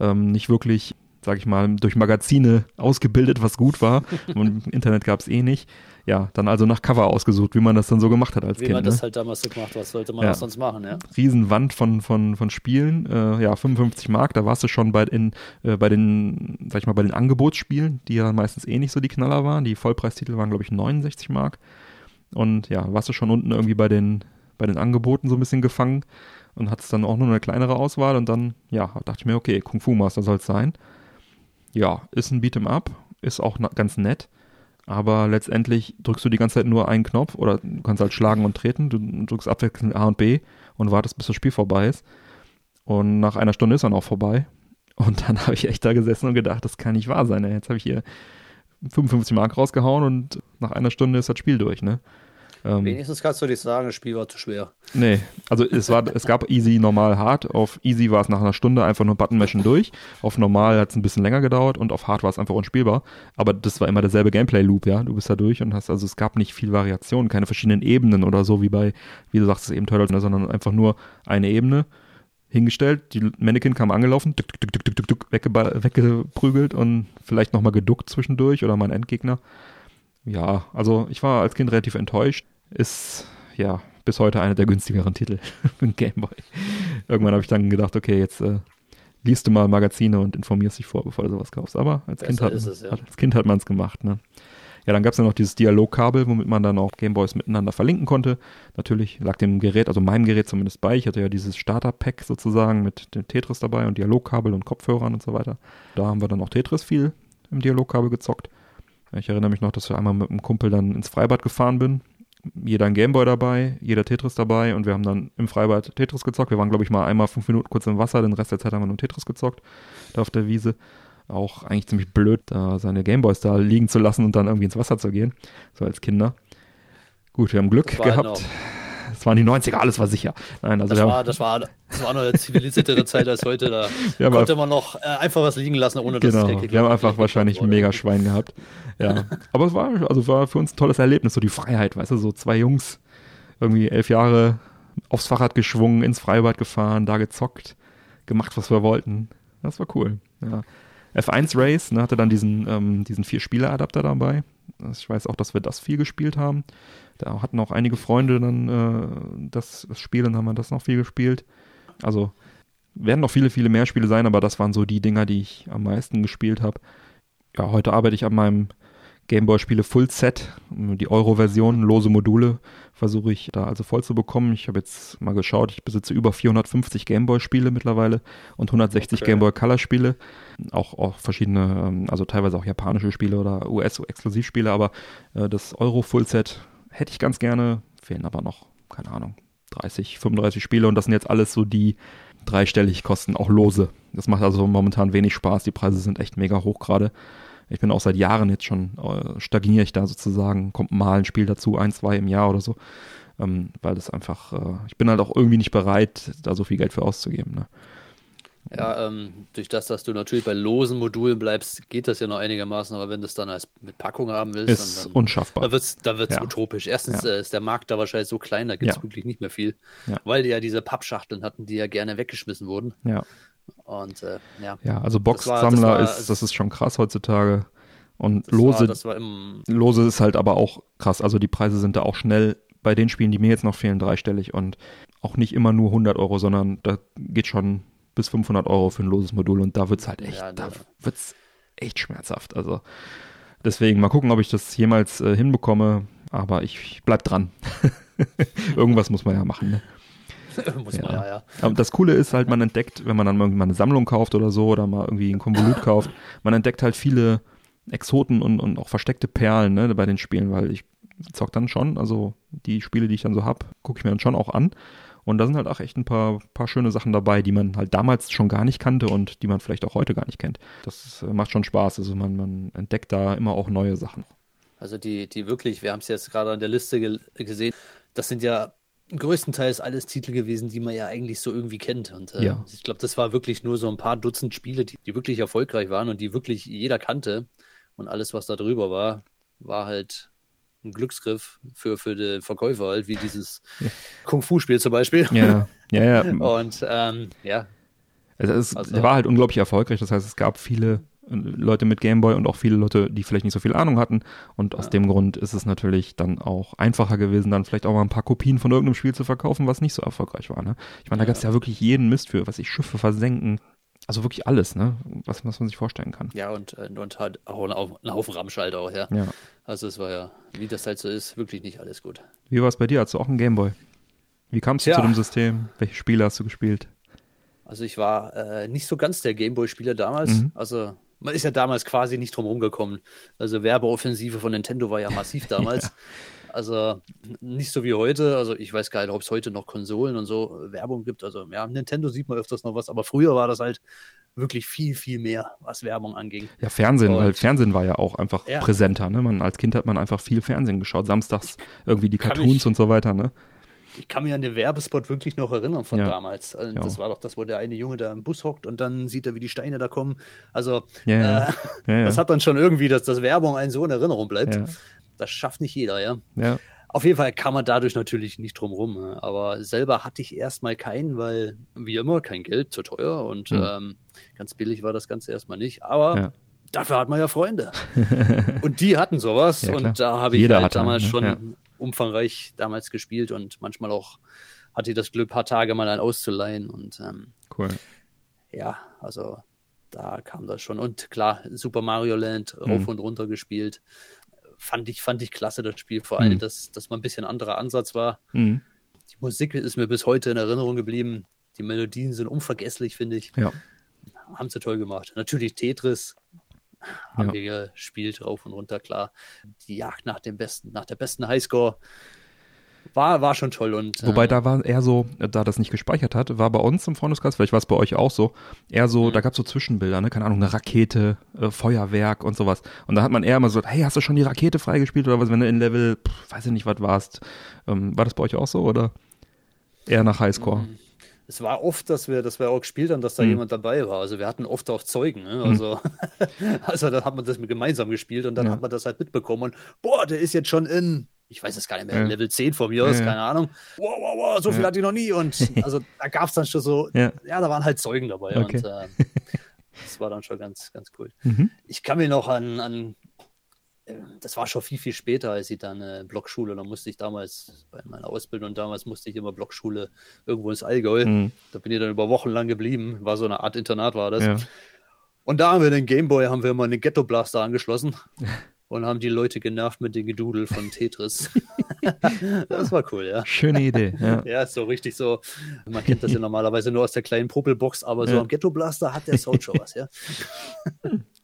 Ähm, nicht wirklich, sag ich mal, durch Magazine ausgebildet, was gut war. Und Internet gab es eh nicht ja, dann also nach Cover ausgesucht, wie man das dann so gemacht hat als wie Kind. Wie man das ne? halt damals so gemacht was sollte man ja. auch sonst machen, ja. Riesenwand von, von, von Spielen, äh, ja, 55 Mark, da warst du schon bei, in, äh, bei den, sag ich mal, bei den Angebotsspielen, die ja meistens eh nicht so die Knaller waren. Die Vollpreistitel waren, glaube ich, 69 Mark. Und ja, warst du schon unten irgendwie bei den, bei den Angeboten so ein bisschen gefangen und hattest dann auch nur eine kleinere Auswahl und dann, ja, dachte ich mir, okay, Kung Fu Master soll es sein. Ja, ist ein Beat'em Up, ist auch ganz nett aber letztendlich drückst du die ganze Zeit nur einen Knopf oder du kannst halt schlagen und treten. Du drückst abwechselnd A und B und wartest, bis das Spiel vorbei ist. Und nach einer Stunde ist dann auch vorbei. Und dann habe ich echt da gesessen und gedacht, das kann nicht wahr sein. Jetzt habe ich hier 55 Mark rausgehauen und nach einer Stunde ist das Spiel durch, ne? Ähm, Wenigstens kannst du nicht sagen, das Spiel war zu schwer. Nee, also es, war, es gab Easy, Normal, Hard. Auf Easy war es nach einer Stunde einfach nur Button-Mashen durch. Auf Normal hat es ein bisschen länger gedauert und auf Hard war es einfach unspielbar. Aber das war immer derselbe Gameplay-Loop, ja. Du bist da durch und hast, also es gab nicht viel Variation, keine verschiedenen Ebenen oder so wie bei, wie du sagst, es eben Turtles, sondern einfach nur eine Ebene hingestellt, die Mannequin kam angelaufen, duck, duck, duck, duck, duck, weggeprügelt und vielleicht nochmal geduckt zwischendurch oder mein Endgegner. Ja, also ich war als Kind relativ enttäuscht ist ja bis heute einer der günstigeren Titel für den Gameboy. Irgendwann habe ich dann gedacht, okay, jetzt äh, liest du mal Magazine und informierst dich vor, bevor du sowas kaufst. Aber als Kind hat, es, ja. als Kind hat man es gemacht. Ne? Ja, dann gab es ja noch dieses Dialogkabel, womit man dann auch Gameboys miteinander verlinken konnte. Natürlich lag dem Gerät, also meinem Gerät zumindest bei. Ich hatte ja dieses Starter-Pack sozusagen mit dem Tetris dabei und Dialogkabel und Kopfhörern und so weiter. Da haben wir dann auch Tetris viel im Dialogkabel gezockt. Ich erinnere mich noch, dass wir einmal mit einem Kumpel dann ins Freibad gefahren bin. Jeder ein Gameboy dabei, jeder Tetris dabei und wir haben dann im Freibad Tetris gezockt. Wir waren, glaube ich, mal einmal fünf Minuten kurz im Wasser, den Rest der Zeit haben wir nur Tetris gezockt, da auf der Wiese auch eigentlich ziemlich blöd, da seine Gameboys da liegen zu lassen und dann irgendwie ins Wasser zu gehen, so als Kinder. Gut, wir haben Glück gehabt. Es waren die 90er, alles war sicher. Nein, also das, war, das, war, das war eine zivilisiertere Zeit als heute. Da konnte man noch äh, einfach was liegen lassen, ohne dass genau, es Wir haben einfach wahrscheinlich ein mega Schwein gehabt. Ja. Aber es war, also war für uns ein tolles Erlebnis, so die Freiheit, weißt du, so zwei Jungs, irgendwie elf Jahre aufs Fahrrad geschwungen, ins Freibad gefahren, da gezockt, gemacht, was wir wollten. Das war cool. Ja. F1 Race ne, hatte dann diesen, ähm, diesen Vier-Spieler-Adapter dabei. Ich weiß auch, dass wir das viel gespielt haben. Da hatten auch einige Freunde dann äh, das, das Spiel, dann haben wir das noch viel gespielt. Also werden noch viele, viele mehr Spiele sein, aber das waren so die Dinger, die ich am meisten gespielt habe. Ja, heute arbeite ich an meinem Gameboy-Spiele Full Set, die Euro-Version, lose Module versuche ich da also voll zu bekommen. Ich habe jetzt mal geschaut, ich besitze über 450 Gameboy-Spiele mittlerweile und 160 okay. Gameboy Color-Spiele. Auch, auch verschiedene, ähm, also teilweise auch japanische Spiele oder US-Exklusivspiele, aber äh, das Euro Full Set hätte ich ganz gerne, fehlen aber noch, keine Ahnung, 30, 35 Spiele und das sind jetzt alles so die dreistellig kosten, auch lose. Das macht also momentan wenig Spaß. Die Preise sind echt mega hoch gerade. Ich bin auch seit Jahren jetzt schon, äh, stagniere ich da sozusagen, kommt mal ein Spiel dazu, ein, zwei im Jahr oder so. Ähm, weil das einfach, äh, ich bin halt auch irgendwie nicht bereit, da so viel Geld für auszugeben. Ne? Ja, ähm, durch das, dass du natürlich bei losen Modulen bleibst, geht das ja noch einigermaßen, aber wenn du es dann als mit Packung haben willst, ist dann, unschaffbar. Da wird es da wird's ja. utopisch. Erstens ja. äh, ist der Markt da wahrscheinlich so klein, da gibt es ja. wirklich nicht mehr viel, weil die ja diese Pappschachteln hatten, die ja gerne weggeschmissen wurden. Ja. Und äh, ja. Ja, also Boxsammler das ist, das ist schon krass heutzutage. Und Lose, war, war im, Lose ist halt aber auch krass. Also die Preise sind da auch schnell bei den Spielen, die mir jetzt noch fehlen, dreistellig und auch nicht immer nur 100 Euro, sondern da geht schon bis 500 Euro für ein loses Modul und da wird es halt echt, ja, da wird's echt schmerzhaft. Also deswegen mal gucken, ob ich das jemals äh, hinbekomme, aber ich, ich bleib dran. Irgendwas muss man ja machen. Ne? muss ja. man ja, ja. Aber das Coole ist halt, man entdeckt, wenn man dann irgendwann eine Sammlung kauft oder so oder mal irgendwie ein Konvolut kauft, man entdeckt halt viele Exoten und, und auch versteckte Perlen ne, bei den Spielen, weil ich zock dann schon, also die Spiele, die ich dann so hab, gucke ich mir dann schon auch an. Und da sind halt auch echt ein paar, paar schöne Sachen dabei, die man halt damals schon gar nicht kannte und die man vielleicht auch heute gar nicht kennt. Das äh, macht schon Spaß. Also man, man entdeckt da immer auch neue Sachen. Also die, die wirklich, wir haben es jetzt gerade an der Liste ge gesehen, das sind ja größtenteils alles Titel gewesen, die man ja eigentlich so irgendwie kennt. Und äh, ja. ich glaube, das war wirklich nur so ein paar Dutzend Spiele, die, die wirklich erfolgreich waren und die wirklich jeder kannte. Und alles, was da drüber war, war halt ein Glücksgriff für, für den Verkäufer, halt, wie dieses ja. Kung-Fu-Spiel zum Beispiel. Ja, ja, ja. Und ähm, ja. Also es, also, war halt unglaublich erfolgreich. Das heißt, es gab viele Leute mit Gameboy und auch viele Leute, die vielleicht nicht so viel Ahnung hatten. Und aus ja. dem Grund ist es natürlich dann auch einfacher gewesen, dann vielleicht auch mal ein paar Kopien von irgendeinem Spiel zu verkaufen, was nicht so erfolgreich war. Ne? Ich meine, da gab es ja wirklich jeden Mist für, was ich Schiffe versenken. Also wirklich alles, ne? Was, was man sich vorstellen kann. Ja, und, äh, und halt auch ein Haufen Ramschalter auch, ja. ja. Also es war ja, wie das halt so ist, wirklich nicht alles gut. Wie war es bei dir? Hast du auch einen Gameboy? Wie kamst du ja. zu dem System? Welche Spiele hast du gespielt? Also ich war äh, nicht so ganz der Gameboy-Spieler damals. Mhm. Also man ist ja damals quasi nicht drum rumgekommen. Also Werbeoffensive von Nintendo war ja massiv damals. ja. Also nicht so wie heute. Also ich weiß gar nicht, ob es heute noch Konsolen und so Werbung gibt. Also ja, Nintendo sieht man öfters noch was, aber früher war das halt wirklich viel, viel mehr, was Werbung anging. Ja, Fernsehen, und, weil Fernsehen war ja auch einfach ja. präsenter. Ne? Man, als Kind hat man einfach viel Fernsehen geschaut. Samstags irgendwie die Cartoons ich, und so weiter. Ne? Ich kann mich an den Werbespot wirklich noch erinnern von ja. damals. Also, das war doch das, wo der eine Junge da im Bus hockt und dann sieht er, wie die Steine da kommen. Also, ja, äh, das hat dann schon irgendwie, dass das Werbung einen so in Erinnerung bleibt. Das schafft nicht jeder, ja. ja. Auf jeden Fall kann man dadurch natürlich nicht drum rum. Ne? Aber selber hatte ich erstmal keinen, weil, wie immer, kein Geld, zu teuer und mhm. ähm, ganz billig war das Ganze erstmal nicht. Aber dafür hat man ja Freunde. und die hatten sowas. Ja, und da habe ich halt damals ne? schon ja umfangreich damals gespielt und manchmal auch hatte ich das Glück, ein paar Tage mal einen auszuleihen. Und ähm, cool. Ja, also da kam das schon. Und klar, Super Mario Land rauf mhm. und runter gespielt. fand ich, fand ich klasse, das Spiel. Vor allem, mhm. dass, dass man ein bisschen anderer Ansatz war. Mhm. Die Musik ist mir bis heute in Erinnerung geblieben. Die Melodien sind unvergesslich, finde ich. Ja. Haben sie toll gemacht. Natürlich Tetris haben ja. wir gespielt, rauf und runter, klar. Die Jagd nach dem besten, nach der besten Highscore war, war schon toll. Und, Wobei äh, da war eher so, da das nicht gespeichert hat, war bei uns im Freundeskreis, vielleicht war es bei euch auch so, eher so, mhm. da gab es so Zwischenbilder, ne? keine Ahnung, eine Rakete, äh, Feuerwerk und sowas. Und da hat man eher immer so, hey, hast du schon die Rakete freigespielt oder was, wenn du in Level, pff, weiß ich nicht, was warst. Ähm, war das bei euch auch so oder eher nach Highscore? Mhm es war oft, dass wir, dass wir auch gespielt haben, dass da mhm. jemand dabei war. Also wir hatten oft auch Zeugen. Ne? Mhm. Also, mhm. also da hat man das gemeinsam gespielt und dann ja. hat man das halt mitbekommen. Und boah, der ist jetzt schon in, ich weiß es gar nicht mehr, ja. Level 10 von mir aus, ja. keine Ahnung. Wow, wow, wow, so viel hatte ich noch nie. Und also da gab es dann schon so, ja. da waren halt Zeugen dabei. Okay. Und äh, das war dann schon ganz, ganz cool. Mhm. Ich kann mich noch an, an das war schon viel, viel später, als ich dann äh, Blockschule, da musste ich damals bei meiner Ausbildung, und damals musste ich immer Blockschule irgendwo ins Allgäu. Mhm. Da bin ich dann über Wochen lang geblieben, war so eine Art Internat war das. Ja. Und da haben wir den Gameboy, haben wir immer einen Ghetto Blaster angeschlossen und haben die Leute genervt mit dem Gedudel von Tetris. das war cool, ja. Schöne Idee, ja. ja, so richtig so. Man kennt das ja normalerweise nur aus der kleinen Popelbox, aber so am Ghetto Blaster hat der Sound schon was, ja.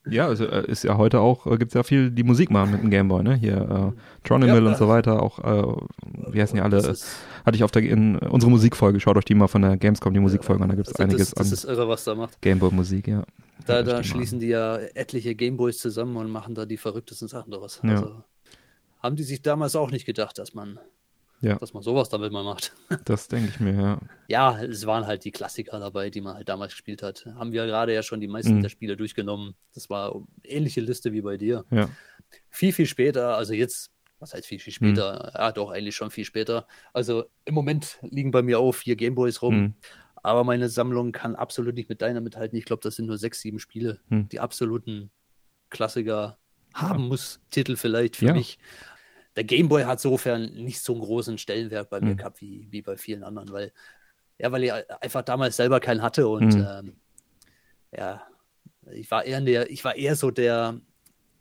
Ja, also äh, ist ja heute auch, äh, gibt es ja viel, die Musik machen mit dem Gameboy, ne? Hier äh, Tronimal ja, und so weiter, auch, äh, wie heißen die alle? Hatte ich auf der in unsere Musikfolge, schaut euch die mal von der Gamescom die Musikfolge an, da gibt es also einiges das, das ist irre, was da macht. Gameboy-Musik, ja. Da, ja, da schließen die ja etliche Gameboys zusammen und machen da die verrücktesten Sachen daraus. Ja. Also haben die sich damals auch nicht gedacht, dass man ja. Dass man sowas damit mal macht. Das denke ich mir, ja. Ja, es waren halt die Klassiker dabei, die man halt damals gespielt hat. Haben wir gerade ja schon die meisten mhm. der Spiele durchgenommen. Das war eine ähnliche Liste wie bei dir. Ja. Viel, viel später, also jetzt, was heißt viel, viel später? Mhm. Ja, doch, eigentlich schon viel später. Also im Moment liegen bei mir auch vier Gameboys rum. Mhm. Aber meine Sammlung kann absolut nicht mit deiner mithalten. Ich glaube, das sind nur sechs, sieben Spiele. Mhm. Die absoluten Klassiker haben muss, Titel vielleicht für ja. mich der Gameboy hat sofern nicht so einen großen Stellenwert bei mir mhm. gehabt wie, wie bei vielen anderen, weil, ja, weil ich einfach damals selber keinen hatte und mhm. ähm, ja, ich war eher der, ich war eher so der,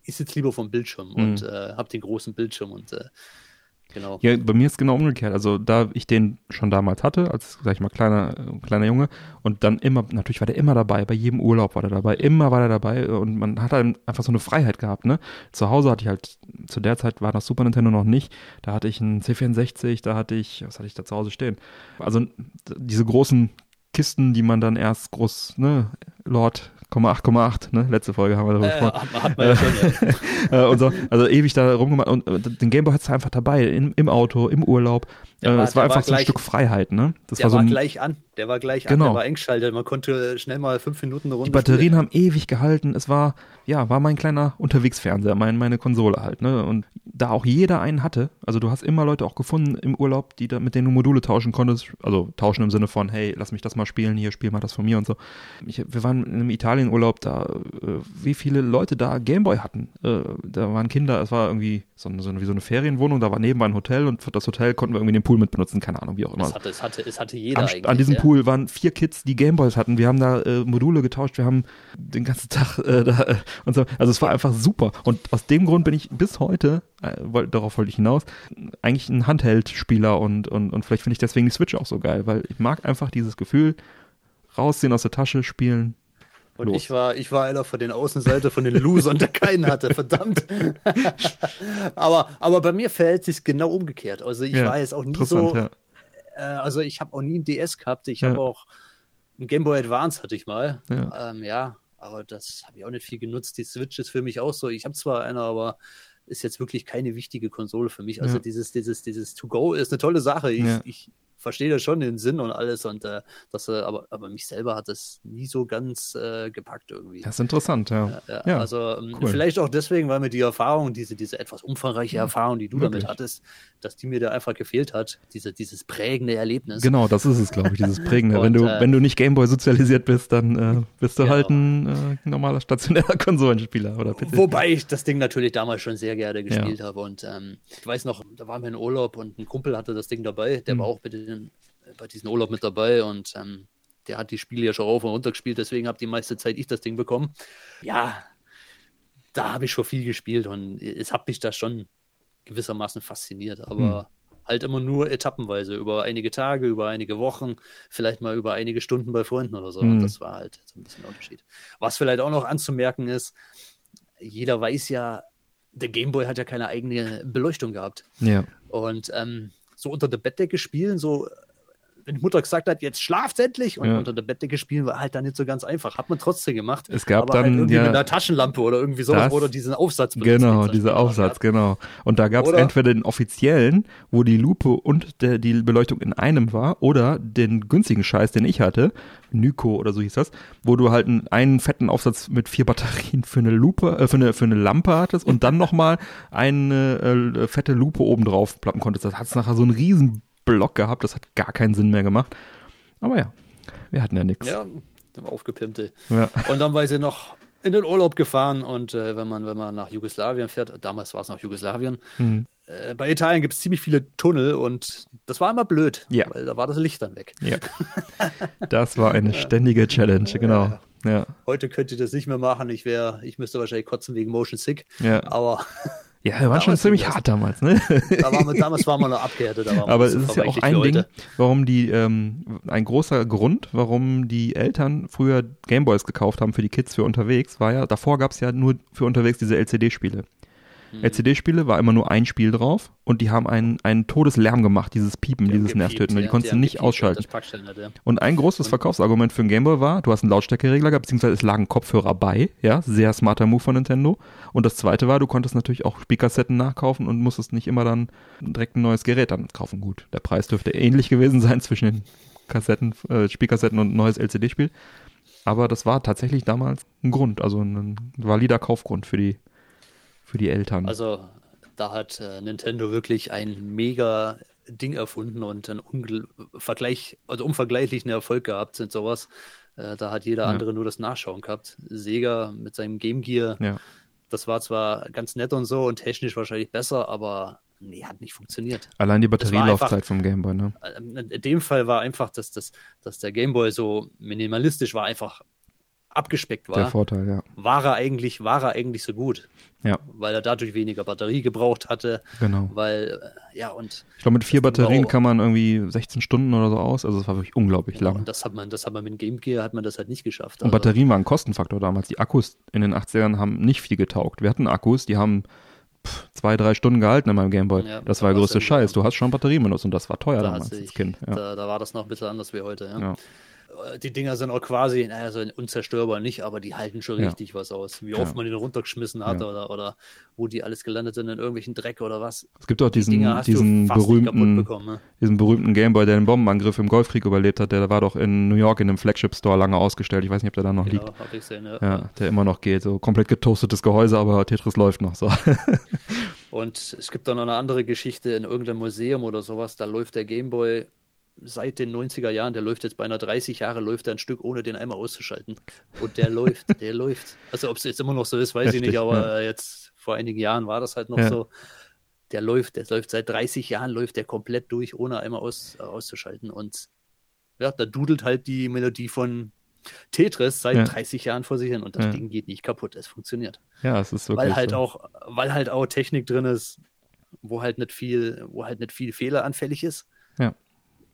ich sitze lieber vom Bildschirm mhm. und äh, habe den großen Bildschirm und äh, Genau. Ja, bei mir ist genau umgekehrt. Also da ich den schon damals hatte, als, sag ich mal, kleiner, kleiner Junge und dann immer, natürlich war der immer dabei, bei jedem Urlaub war der dabei, immer war der dabei und man hat halt einfach so eine Freiheit gehabt, ne? Zu Hause hatte ich halt, zu der Zeit war das Super Nintendo noch nicht, da hatte ich einen C64, da hatte ich, was hatte ich da zu Hause stehen? Also diese großen Kisten, die man dann erst groß, ne, Lord 8,8, ne? Letzte Folge haben wir darüber äh, gesprochen. Hat man ja schon, ja. Äh, und so, also ewig da rumgemacht. Und äh, den Gameboy hat es einfach dabei, im, im Auto, im Urlaub. Äh, war, es war einfach war so ein Stück Freiheit, ne? Das der war, so ein, gleich an. Der war gleich genau. an, der war eingeschaltet. Man konnte schnell mal fünf Minuten eine Runde Die Batterien spielen. haben ewig gehalten. Es war, ja, war mein kleiner Unterwegsfernseher, mein, meine Konsole halt, ne? Und da auch jeder einen hatte, also du hast immer Leute auch gefunden im Urlaub, die da, mit denen du Module tauschen konntest, also tauschen im Sinne von, hey, lass mich das mal spielen, hier, spiel mal das von mir und so. Ich, wir waren in einem Italienurlaub, da, äh, wie viele Leute da Gameboy hatten. Äh, da waren Kinder, es war irgendwie so, so, wie so eine Ferienwohnung, da war nebenbei ein Hotel und für das Hotel konnten wir irgendwie den Pool mit benutzen, keine Ahnung, wie auch immer. Es hatte, es hatte, es hatte jeder Am, An diesem ja. Pool waren vier Kids, die Gameboys hatten. Wir haben da äh, Module getauscht, wir haben den ganzen Tag äh, da äh, und so. Also es war einfach super. Und aus dem Grund bin ich bis heute, äh, wollt, darauf wollte ich hinaus, eigentlich ein Handheld-Spieler und, und, und vielleicht finde ich deswegen die Switch auch so geil, weil ich mag einfach dieses Gefühl, rausziehen aus der Tasche, spielen, und Los. ich war, ich war einer von den Außenseite, von den Losern, der keinen hatte, verdammt. aber, aber bei mir verhält sich genau umgekehrt. Also ich ja, war jetzt auch nie so. Ja. Äh, also ich habe auch nie einen DS gehabt. Ich ja. habe auch einen Game Boy Advance hatte ich mal. Ja, ähm, ja aber das habe ich auch nicht viel genutzt. Die Switch ist für mich auch so. Ich habe zwar eine, aber ist jetzt wirklich keine wichtige Konsole für mich. Also dieses, dieses, dieses To-Go ist eine tolle Sache. Ich, ich verstehe da schon den Sinn und alles und äh, das, aber, aber mich selber hat das nie so ganz äh, gepackt irgendwie. Das ist interessant, ja. ja, ja also ähm, cool. vielleicht auch deswegen, weil mir die Erfahrung, diese, diese etwas umfangreiche Erfahrung, die du Wirklich? damit hattest, dass die mir da einfach gefehlt hat, diese, dieses prägende Erlebnis. Genau, das ist es, glaube ich, dieses prägende. und, wenn du, äh, wenn du nicht Gameboy sozialisiert bist, dann äh, bist du genau. halt ein äh, normaler stationärer Konsolenspieler oder PC. Wobei ich das Ding natürlich damals schon sehr gerne gespielt ja. habe und ähm, ich weiß noch, da waren wir in Urlaub und ein Kumpel hatte das Ding dabei, der mhm. war auch bitte den, bei diesem Urlaub mit dabei und ähm, der hat die Spiele ja schon rauf und runter gespielt, deswegen habe die meiste Zeit ich das Ding bekommen. Ja, da habe ich schon viel gespielt und es hat mich da schon gewissermaßen fasziniert, aber hm. halt immer nur etappenweise, über einige Tage, über einige Wochen, vielleicht mal über einige Stunden bei Freunden oder so. Hm. Das war halt so ein bisschen der Unterschied. Was vielleicht auch noch anzumerken ist, jeder weiß ja, der Gameboy hat ja keine eigene Beleuchtung gehabt. Ja. Und ähm, so unter der Bettdecke spielen, so wenn die Mutter gesagt hat, jetzt schlaft endlich und ja. unter der Bettdecke spielen, war halt dann nicht so ganz einfach. Hat man trotzdem gemacht. Es gab aber halt dann halt irgendwie ja, mit einer Taschenlampe oder irgendwie sowas das, oder diesen Aufsatz. Genau, dieser Aufsatz, gehabt. genau. Und da gab es entweder den offiziellen, wo die Lupe und der, die Beleuchtung in einem war, oder den günstigen Scheiß, den ich hatte, Nyko oder so hieß das, wo du halt einen, einen fetten Aufsatz mit vier Batterien für eine Lupe, äh, für eine für eine Lampe hattest und dann nochmal eine äh, fette Lupe oben drauf plappen konntest. Das hat nachher so einen riesen Block gehabt. Das hat gar keinen Sinn mehr gemacht. Aber ja, wir hatten ja nichts. Ja, aufgepimpte. Ja. Und dann war sie noch in den Urlaub gefahren und äh, wenn man wenn man nach Jugoslawien fährt, damals war es noch Jugoslawien, mhm. äh, bei Italien gibt es ziemlich viele Tunnel und das war immer blöd, ja. weil da war das Licht dann weg. Ja. Das war eine ständige Challenge, genau. Ja. Heute könnte ich das nicht mehr machen. Ich wäre, ich müsste wahrscheinlich kotzen wegen Motion Sick. Ja. Aber ja, wir waren schon ziemlich hart damals, ne? Da war man, damals war man noch abgehärtet. Aber es ist ja auch ein Ding, warum die, ähm, ein großer Grund, warum die Eltern früher Gameboys gekauft haben für die Kids für unterwegs, war ja, davor gab es ja nur für unterwegs diese LCD-Spiele. Mhm. LCD-Spiele war immer nur ein Spiel drauf und die haben einen, einen Todeslärm gemacht, dieses Piepen, die dieses Nervtöten. Ja, die konntest du nicht gepiept, ausschalten. Ja. Und ein großes Verkaufsargument für einen Gameboy war, du hast einen Lautstärkeregler gehabt, beziehungsweise es lagen Kopfhörer bei, ja, sehr smarter Move von Nintendo. Und das zweite war, du konntest natürlich auch Speakersetten nachkaufen und musstest nicht immer dann direkt ein neues Gerät dann kaufen. Gut, der Preis dürfte ähnlich gewesen sein zwischen den Kassetten, äh, Speakersetten und ein neues LCD-Spiel. Aber das war tatsächlich damals ein Grund, also ein valider Kaufgrund für die für die Eltern. Also da hat äh, Nintendo wirklich ein mega Ding erfunden und einen Vergleich, also unvergleichlichen Erfolg gehabt mit sowas. Äh, da hat jeder ja. andere nur das Nachschauen gehabt. Sega mit seinem Game Gear, ja. das war zwar ganz nett und so und technisch wahrscheinlich besser, aber nee, hat nicht funktioniert. Allein die Batterielaufzeit vom Gameboy, ne? Äh, in dem Fall war einfach, dass, dass, dass der Gameboy so minimalistisch war, einfach abgespeckt war. Der Vorteil, ja. War er eigentlich, war er eigentlich so gut. Ja. Weil er dadurch weniger Batterie gebraucht hatte. Genau. Weil, äh, ja, und. Ich glaube, mit vier Batterien kann man irgendwie 16 Stunden oder so aus. Also, das war wirklich unglaublich lang. Und das hat man, das hat man mit Game Gear, hat man das halt nicht geschafft. Und also. Batterien waren ein Kostenfaktor damals. Die Akkus in den 80ern haben nicht viel getaugt. Wir hatten Akkus, die haben zwei, drei Stunden gehalten in meinem Gameboy. Ja, das war der größte Scheiß. Du hast schon Batterien benutzt und das war teuer da damals als Kind. Ja. Da, da, war das noch ein bisschen anders wie heute, ja. Ja die Dinger sind auch quasi, naja, so unzerstörbar nicht, aber die halten schon richtig ja. was aus. Wie oft ja. man die runtergeschmissen hat ja. oder, oder wo die alles gelandet sind in irgendwelchen Dreck oder was. Es gibt auch diesen, die diesen berühmten, bekommen, ne? diesen berühmten Gameboy, der den Bombenangriff im Golfkrieg überlebt hat, der war doch in New York in einem Flagship Store lange ausgestellt. Ich weiß nicht, ob der da noch genau, liegt. Hab ich sehen, ja. ja, der immer noch geht. So komplett getoastetes Gehäuse, aber Tetris läuft noch so. Und es gibt dann noch eine andere Geschichte in irgendeinem Museum oder sowas, da läuft der Gameboy seit den 90er Jahren, der läuft jetzt beinahe 30 Jahre, läuft er ein Stück, ohne den einmal auszuschalten. Und der läuft, der läuft. Also ob es jetzt immer noch so ist, weiß Heftig, ich nicht, aber ja. jetzt vor einigen Jahren war das halt noch ja. so. Der läuft, der läuft seit 30 Jahren, läuft der komplett durch, ohne einmal aus, äh, auszuschalten. Und ja, da dudelt halt die Melodie von Tetris seit ja. 30 Jahren vor sich hin und das ja. Ding geht nicht kaputt, es funktioniert. Ja, es ist wirklich. Weil halt so. auch, weil halt auch Technik drin ist, wo halt nicht viel, wo halt nicht viel fehleranfällig ist. Ja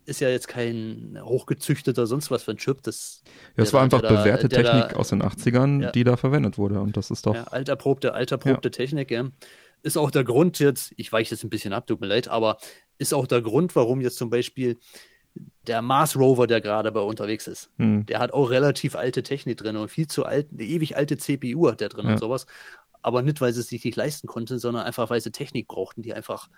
ist ja jetzt kein hochgezüchteter sonst was für ein Chip. Das, ja, es war einfach da, bewährte Technik da, aus den 80ern, ja. die da verwendet wurde. Und das ist doch. Ja, alterprobte, alterprobte ja. Technik, ja. Ist auch der Grund jetzt, ich weiche jetzt ein bisschen ab, tut mir leid, aber ist auch der Grund, warum jetzt zum Beispiel der Mars Rover, der gerade bei unterwegs ist, hm. der hat auch relativ alte Technik drin und viel zu alt, eine ewig alte CPU hat der drin und sowas. Aber nicht, weil sie es sich nicht leisten konnten, sondern einfach, weil sie Technik brauchten, die einfach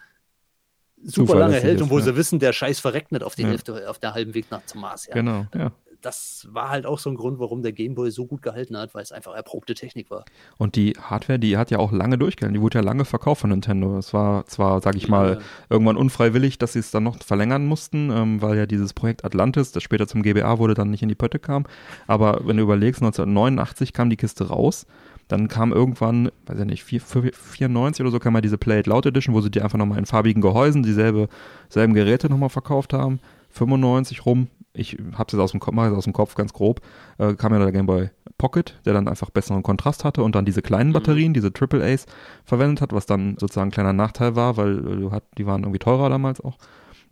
super lange hält und wo ist, sie wissen, der Scheiß verreckt nicht auf, die ja. Hälfte, auf der halben Weg nach zum Mars. Ja. Genau, ja. Das war halt auch so ein Grund, warum der Gameboy so gut gehalten hat, weil es einfach erprobte Technik war. Und die Hardware, die hat ja auch lange durchgehalten. Die wurde ja lange verkauft von Nintendo. Es war zwar, sag ich mal, ja. irgendwann unfreiwillig, dass sie es dann noch verlängern mussten, ähm, weil ja dieses Projekt Atlantis, das später zum GBA wurde, dann nicht in die Pötte kam. Aber wenn du überlegst, 1989 kam die Kiste raus dann kam irgendwann, weiß ich nicht, 94 oder so, kam mal diese Play It Loud Edition, wo sie die einfach nochmal in farbigen Gehäusen dieselbe, selben Geräte nochmal verkauft haben. 95 rum ich hab's jetzt aus dem Kopf, mache es aus dem Kopf ganz grob, äh, kam ja der Game Boy Pocket, der dann einfach besseren Kontrast hatte und dann diese kleinen mhm. Batterien, mhm. diese Triple A's verwendet hat, was dann sozusagen ein kleiner Nachteil war, weil äh, du hat, die waren irgendwie teurer damals auch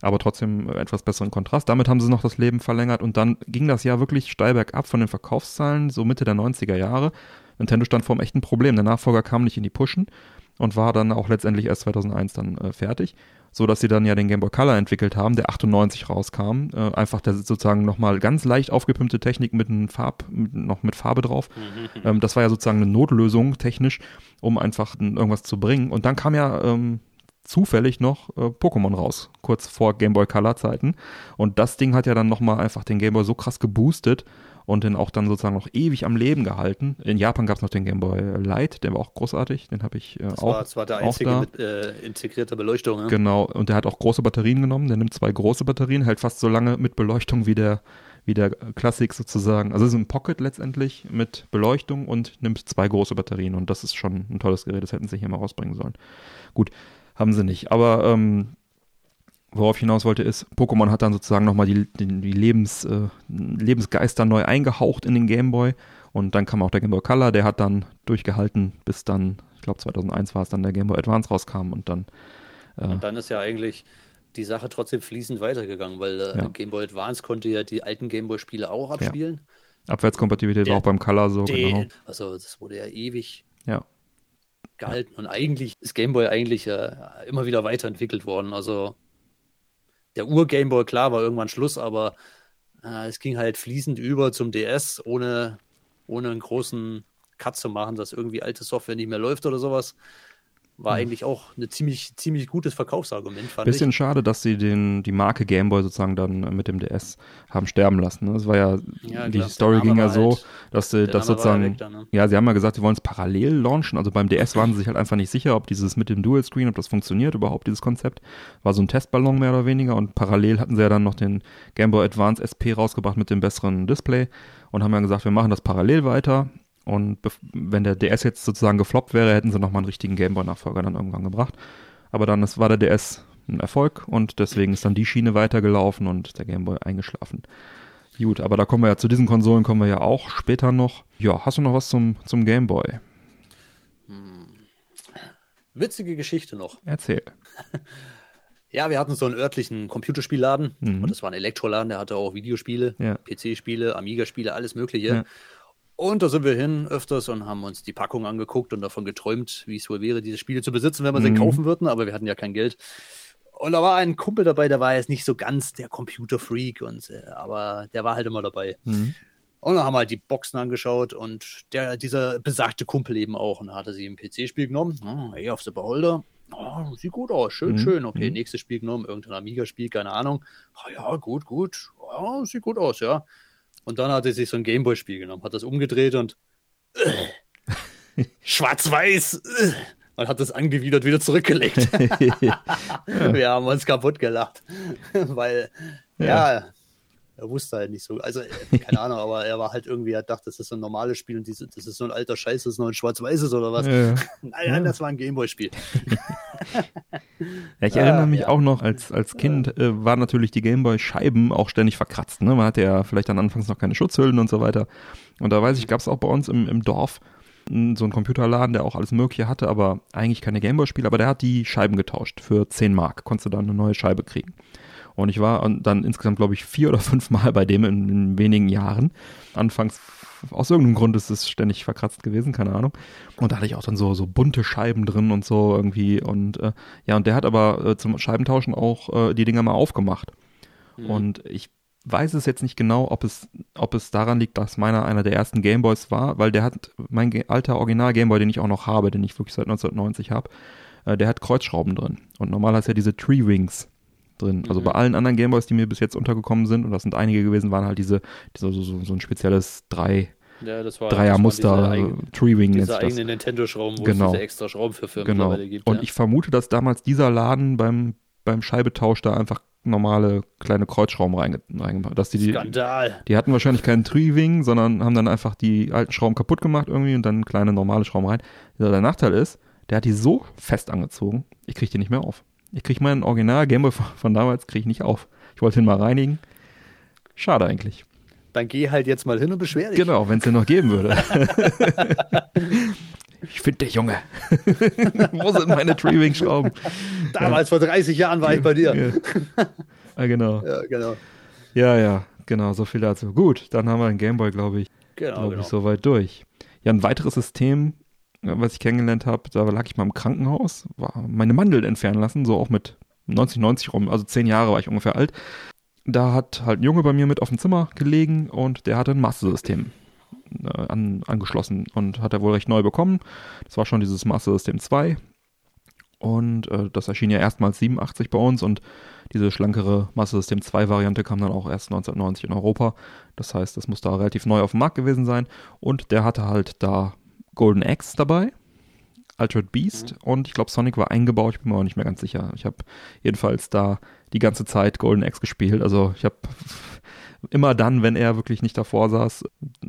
aber trotzdem etwas besseren Kontrast. Damit haben sie noch das Leben verlängert und dann ging das Jahr wirklich steil bergab von den Verkaufszahlen, so Mitte der 90er Jahre. Nintendo stand vor einem echten Problem. Der Nachfolger kam nicht in die Pushen und war dann auch letztendlich erst 2001 dann äh, fertig, so dass sie dann ja den Game Boy Color entwickelt haben, der 98 rauskam, äh, einfach der sozusagen nochmal ganz leicht aufgepimpte Technik mit einem Farb, mit, noch mit Farbe drauf. Mhm. Ähm, das war ja sozusagen eine Notlösung technisch, um einfach irgendwas zu bringen. Und dann kam ja ähm, zufällig noch äh, Pokémon raus, kurz vor Game Boy Color Zeiten. Und das Ding hat ja dann nochmal einfach den Game Boy so krass geboostet und den auch dann sozusagen noch ewig am Leben gehalten. In Japan gab es noch den Game Boy Light, der war auch großartig, den habe ich äh, das auch. War, das war der einzige mit äh, integrierter Beleuchtung. Ja? Genau, und der hat auch große Batterien genommen, der nimmt zwei große Batterien, hält fast so lange mit Beleuchtung wie der wie der Klassik sozusagen. Also es ist ein Pocket letztendlich mit Beleuchtung und nimmt zwei große Batterien und das ist schon ein tolles Gerät, das hätten sie hier mal rausbringen sollen. Gut, haben sie nicht. Aber ähm, worauf ich hinaus wollte, ist, Pokémon hat dann sozusagen nochmal die, die, die Lebens, äh, Lebensgeister neu eingehaucht in den Gameboy. Und dann kam auch der Game Boy Color, der hat dann durchgehalten, bis dann, ich glaube 2001 war es dann, der Game Boy Advance rauskam und dann. Äh, und dann ist ja eigentlich die Sache trotzdem fließend weitergegangen, weil äh, ja. Game Boy Advance konnte ja die alten Game Boy Spiele auch abspielen. Ja. Abwärtskompatibilität der, war auch beim Color so, der, genau. Also das wurde ja ewig ja gehalten. Und eigentlich ist Game Boy eigentlich äh, immer wieder weiterentwickelt worden. Also der Ur-Game Boy, klar, war irgendwann Schluss, aber äh, es ging halt fließend über zum DS, ohne, ohne einen großen Cut zu machen, dass irgendwie alte Software nicht mehr läuft oder sowas war mhm. eigentlich auch ein ziemlich, ziemlich gutes Verkaufsargument. Fand Bisschen ich. schade, dass sie den, die Marke Gameboy sozusagen dann mit dem DS haben sterben lassen. Das war ja, ja die klar, Story ging ja so, halt, dass sie das sozusagen, dann, ne? ja, sie haben ja gesagt, sie wollen es parallel launchen. Also beim DS waren sie sich halt einfach nicht sicher, ob dieses mit dem Dual Screen, ob das funktioniert überhaupt, dieses Konzept. War so ein Testballon mehr oder weniger und parallel hatten sie ja dann noch den Gameboy Advance SP rausgebracht mit dem besseren Display und haben ja gesagt, wir machen das parallel weiter und wenn der DS jetzt sozusagen gefloppt wäre, hätten sie nochmal einen richtigen Gameboy-Nachfolger dann irgendwann gebracht. Aber dann ist, war der DS ein Erfolg und deswegen ist dann die Schiene weitergelaufen und der Gameboy eingeschlafen. Gut, aber da kommen wir ja zu diesen Konsolen kommen wir ja auch später noch. Ja, hast du noch was zum, zum Gameboy? Hm. Witzige Geschichte noch. Erzähl. Ja, wir hatten so einen örtlichen Computerspielladen. Mhm. Und das war ein Elektroladen, der hatte auch Videospiele, ja. PC-Spiele, Amiga-Spiele, alles Mögliche. Ja. Und da sind wir hin öfters und haben uns die Packung angeguckt und davon geträumt, wie es wohl wäre, diese Spiele zu besitzen, wenn wir mhm. sie kaufen würden, aber wir hatten ja kein Geld. Und da war ein Kumpel dabei, der war jetzt nicht so ganz der Computerfreak und äh, aber der war halt immer dabei. Mhm. Und dann haben wir halt die Boxen angeschaut und der, dieser besagte Kumpel eben auch. Und hatte sie ein PC-Spiel genommen. Oh, hey, auf the Beholder. Oh, sieht gut aus, schön, mhm. schön. Okay, mhm. nächstes Spiel genommen, irgendein Amiga-Spiel, keine Ahnung. Oh, ja, gut, gut. Oh, sieht gut aus, ja. Und dann hat er sich so ein Gameboy-Spiel genommen, hat das umgedreht und äh, schwarz-weiß äh, und hat das angewidert wieder zurückgelegt. ja. Wir haben uns kaputt gelacht, weil ja. ja. Er wusste halt nicht so, also äh, keine Ahnung, aber er war halt irgendwie, er dachte, das ist so ein normales Spiel und diese, das ist so ein alter Scheiß, das ist noch ein schwarz-weißes oder was. Ja. nein, nein, das war ein Gameboy-Spiel. Ja, ich erinnere mich ja. auch noch, als, als Kind äh, waren natürlich die Gameboy-Scheiben auch ständig verkratzt. Ne? Man hatte ja vielleicht dann anfangs noch keine Schutzhüllen und so weiter. Und da weiß ich, gab es auch bei uns im, im Dorf so einen Computerladen, der auch alles Mögliche hatte, aber eigentlich keine Gameboy-Spiele. Aber der hat die Scheiben getauscht für 10 Mark. Konntest du dann eine neue Scheibe kriegen. Und ich war dann insgesamt, glaube ich, vier oder fünf Mal bei dem in, in wenigen Jahren. Anfangs aus irgendeinem Grund ist es ständig verkratzt gewesen, keine Ahnung. Und da hatte ich auch dann so, so bunte Scheiben drin und so irgendwie. Und äh, ja, und der hat aber äh, zum Scheibentauschen auch äh, die Dinger mal aufgemacht. Mhm. Und ich weiß es jetzt nicht genau, ob es, ob es daran liegt, dass meiner einer der ersten Gameboys war, weil der hat mein alter Original Gameboy, den ich auch noch habe, den ich wirklich seit 1990 habe, äh, der hat Kreuzschrauben drin. Und normal heißt ja diese Tree Wings drin. Also mhm. bei allen anderen Gameboys, die mir bis jetzt untergekommen sind, und das sind einige gewesen, waren halt diese, diese so, so, so ein spezielles drei ja, das war, Dreiermuster, äh, Treewing jetzt das. eigene Nintendo-Schrauben, wo genau. es diese extra Schrauben für Firmen genau. gibt. Und ja. ich vermute, dass damals dieser Laden beim, beim Scheibetausch da einfach normale kleine Kreuzschrauben reingemacht. Dass die, Skandal. Die hatten wahrscheinlich keinen Treewing, sondern haben dann einfach die alten Schrauben kaputt gemacht irgendwie und dann kleine normale Schrauben rein. Der Nachteil ist, der hat die so fest angezogen, ich kriege die nicht mehr auf. Ich kriege meinen Original Gameboy von damals kriege ich nicht auf. Ich wollte ihn mal reinigen. Schade eigentlich. Dann geh halt jetzt mal hin und beschwer dich. Genau, wenn es den noch geben würde. ich finde dich, Junge. Wo sind meine Treewing-Schrauben? Damals ja. vor 30 Jahren war ich bei dir. Ja. Ah, genau. Ja, genau. Ja, ja, genau, so viel dazu. Gut, dann haben wir den Gameboy, glaube ich, genau, glaube genau. ich, soweit durch. Ja, ein weiteres System, was ich kennengelernt habe, da lag ich mal im Krankenhaus, war meine Mandeln entfernen lassen, so auch mit 90, 90 rum, also zehn Jahre war ich ungefähr alt. Da hat halt ein Junge bei mir mit auf dem Zimmer gelegen und der hatte ein Master-System äh, an, angeschlossen und hat er wohl recht neu bekommen. Das war schon dieses Master-System 2 und äh, das erschien ja erstmals 87 bei uns und diese schlankere Master-System 2 Variante kam dann auch erst 1990 in Europa. Das heißt, das muss da relativ neu auf dem Markt gewesen sein und der hatte halt da Golden Axe dabei Altered Beast mhm. und ich glaube Sonic war eingebaut, ich bin mir auch nicht mehr ganz sicher. Ich habe jedenfalls da die ganze Zeit Golden Axe gespielt. Also ich habe immer dann, wenn er wirklich nicht davor saß,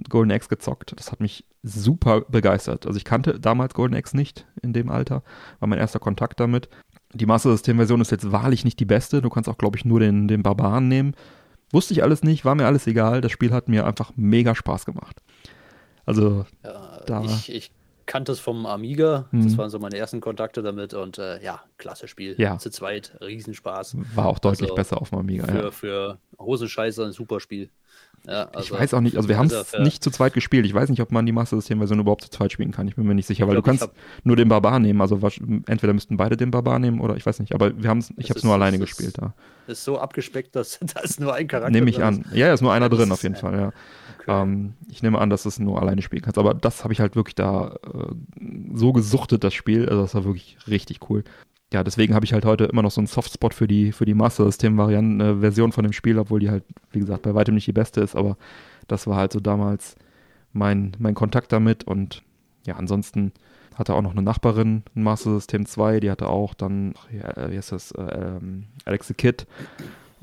Golden Axe gezockt. Das hat mich super begeistert. Also ich kannte damals Golden Axe nicht in dem Alter, war mein erster Kontakt damit. Die Master System-Version ist jetzt wahrlich nicht die beste. Du kannst auch, glaube ich, nur den, den Barbaren nehmen. Wusste ich alles nicht, war mir alles egal. Das Spiel hat mir einfach mega Spaß gemacht. Also ja, da. Ich, ich kannte es vom Amiga. Mhm. Das waren so meine ersten Kontakte damit und äh, ja, klasse Spiel. Ja. Zu zweit, Riesenspaß. War auch deutlich also besser auf dem Amiga. Für, ja. für Hosenscheißer ein super Spiel. Ja, also, ich weiß auch nicht, also wir haben es nicht zu zweit gespielt. Ich weiß nicht, ob man die Master System-Version überhaupt zu zweit spielen kann. Ich bin mir nicht sicher, weil glaub, du kannst nur den Barbar nehmen. Also entweder müssten beide den Barbar nehmen oder ich weiß nicht. Aber wir haben ich habe es nur alleine gespielt. Da. Ist so abgespeckt, dass da ist nur ein Charakter. Nehme ich an. Ja, ist nur einer drin auf jeden Fall. Ja. Okay. Ähm, ich nehme an, dass du es nur alleine spielen kannst. Aber das habe ich halt wirklich da äh, so gesuchtet, das Spiel. Also das war wirklich richtig cool. Ja, deswegen habe ich halt heute immer noch so einen Softspot für die, für die Master System-Varianten-Version von dem Spiel, obwohl die halt, wie gesagt, bei weitem nicht die beste ist. Aber das war halt so damals mein, mein Kontakt damit. Und ja, ansonsten hatte auch noch eine Nachbarin, ein Master System 2, die hatte auch dann, ja, wie heißt das, äh, ähm, Alex the Kid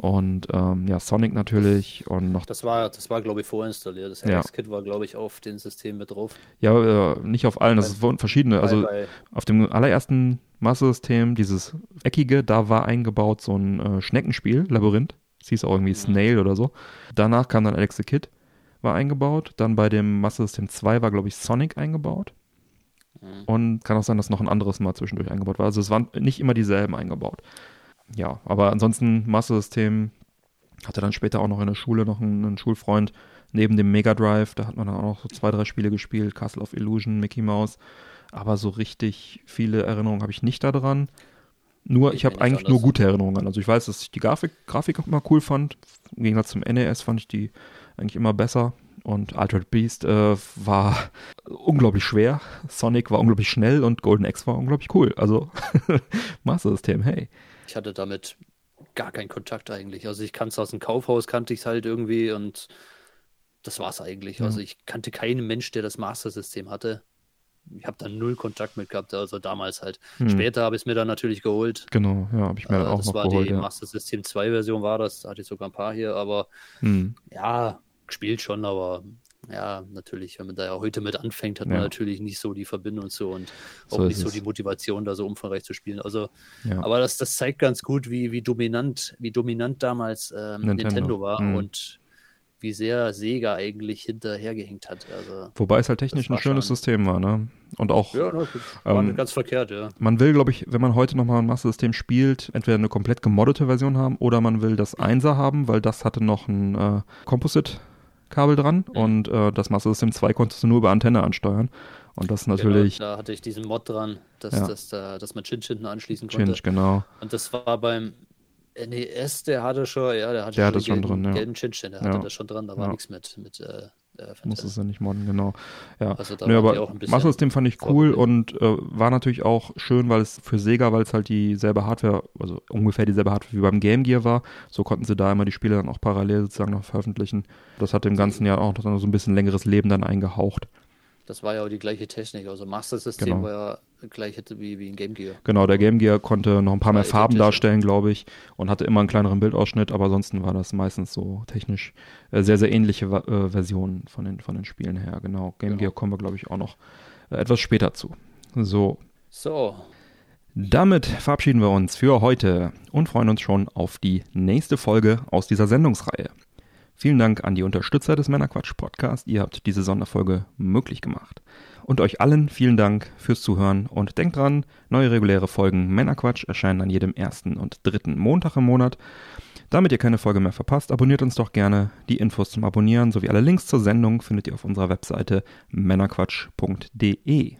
und ähm, ja, Sonic natürlich und noch. Das war, das war glaube ich, vorinstalliert. Das ja. Kit war, glaube ich, auf dem System mit drauf. Ja, äh, nicht auf allen, das waren verschiedene. Also bei, auf dem allerersten Master-System, dieses eckige, da war eingebaut so ein äh, Schneckenspiel, Labyrinth. Das hieß auch irgendwie mhm. Snail oder so. Danach kam dann Alex the Kid, war eingebaut. Dann bei dem Master System 2 war, glaube ich, Sonic eingebaut. Mhm. Und kann auch sein, dass noch ein anderes mal zwischendurch eingebaut war. Also es waren nicht immer dieselben eingebaut ja, aber ansonsten Master-System hatte dann später auch noch in der Schule noch einen, einen, Schulfreund neben dem Mega Drive. Da hat man dann auch noch so zwei, drei Spiele gespielt, Castle of Illusion, Mickey Mouse. Aber so richtig viele Erinnerungen habe ich nicht daran. Nur, ich habe eigentlich nur gute Erinnerungen. Also ich weiß, dass ich die Grafik, Grafik auch immer cool fand. Im Gegensatz zum NES fand ich die eigentlich immer besser. Und Altered Beast äh, war unglaublich schwer. Sonic war unglaublich schnell und Golden Axe war unglaublich cool. Also Master System, hey. Ich hatte damit gar keinen Kontakt eigentlich. Also ich kannte es aus dem Kaufhaus, kannte ich es halt irgendwie und das war es eigentlich. Ja. Also ich kannte keinen Mensch, der das Master-System hatte. Ich habe da null Kontakt mit gehabt, also damals halt. Hm. Später habe ich es mir dann natürlich geholt. Genau, ja, habe ich mir äh, auch noch geholt. Das war die ja. Master System 2 Version war das, da hatte ich sogar ein paar hier, aber hm. ja, gespielt schon, aber ja, natürlich, wenn man da ja heute mit anfängt, hat man natürlich nicht so die Verbindung zu und auch so nicht so die Motivation, da so umfangreich zu spielen. Also, ja. aber das, das zeigt ganz gut, wie, wie dominant, wie dominant damals ähm, Nintendo. Nintendo. war mhm. und wie sehr Sega eigentlich hinterhergehängt hat. Also, Wobei es halt technisch ein schönes. System war, ne? Und auch. Ja, das war ähm, ganz verkehrt, ja. Man will, glaube ich, wenn man heute nochmal ein Master-System spielt, entweder eine komplett gemoddete Version haben oder man will das Einser haben, weil das hatte noch ein äh, Composite Kabel dran mhm. und äh, das Master System 2 konntest du nur über Antenne ansteuern. Und das genau, natürlich. Genau, da hatte ich diesen Mod dran, dass, ja. dass, dass, dass man Chinch hinten anschließen konnte. Chinch, genau. Und das war beim NES, der hatte schon, ja, der hatte der schon, schon gelben, drin, ja. gelben Chinch, der hatte das schon dran, da war nichts mit, mit äh, äh, Musstest du nicht modden, genau. Ja, also Nö, aber Master System fand ich cool und äh, war natürlich auch schön, weil es für Sega, weil es halt dieselbe Hardware, also ungefähr dieselbe Hardware wie beim Game Gear war. So konnten sie da immer die Spiele dann auch parallel sozusagen noch veröffentlichen. Das hat dem ganzen Jahr auch noch so ein bisschen längeres Leben dann eingehaucht. Das war ja auch die gleiche Technik. Also Master System genau. war ja gleich wie, wie ein Game Gear. Genau, der Game Gear konnte noch ein paar mehr Farben darstellen, glaube ich, und hatte immer einen kleineren Bildausschnitt, aber ansonsten war das meistens so technisch äh, sehr, sehr ähnliche äh, Versionen von den, von den Spielen her. Genau, Game genau. Gear kommen wir, glaube ich, auch noch äh, etwas später zu. So. So. Damit verabschieden wir uns für heute und freuen uns schon auf die nächste Folge aus dieser Sendungsreihe. Vielen Dank an die Unterstützer des Männerquatsch Podcast. Ihr habt diese Sonderfolge möglich gemacht. Und euch allen vielen Dank fürs Zuhören und denkt dran, neue reguläre Folgen Männerquatsch erscheinen an jedem ersten und dritten Montag im Monat. Damit ihr keine Folge mehr verpasst, abonniert uns doch gerne. Die Infos zum Abonnieren sowie alle Links zur Sendung findet ihr auf unserer Webseite männerquatsch.de.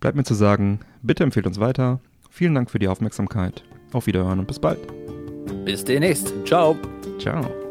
Bleibt mir zu sagen, bitte empfehlt uns weiter. Vielen Dank für die Aufmerksamkeit. Auf Wiederhören und bis bald. Bis demnächst. Ciao. Ciao.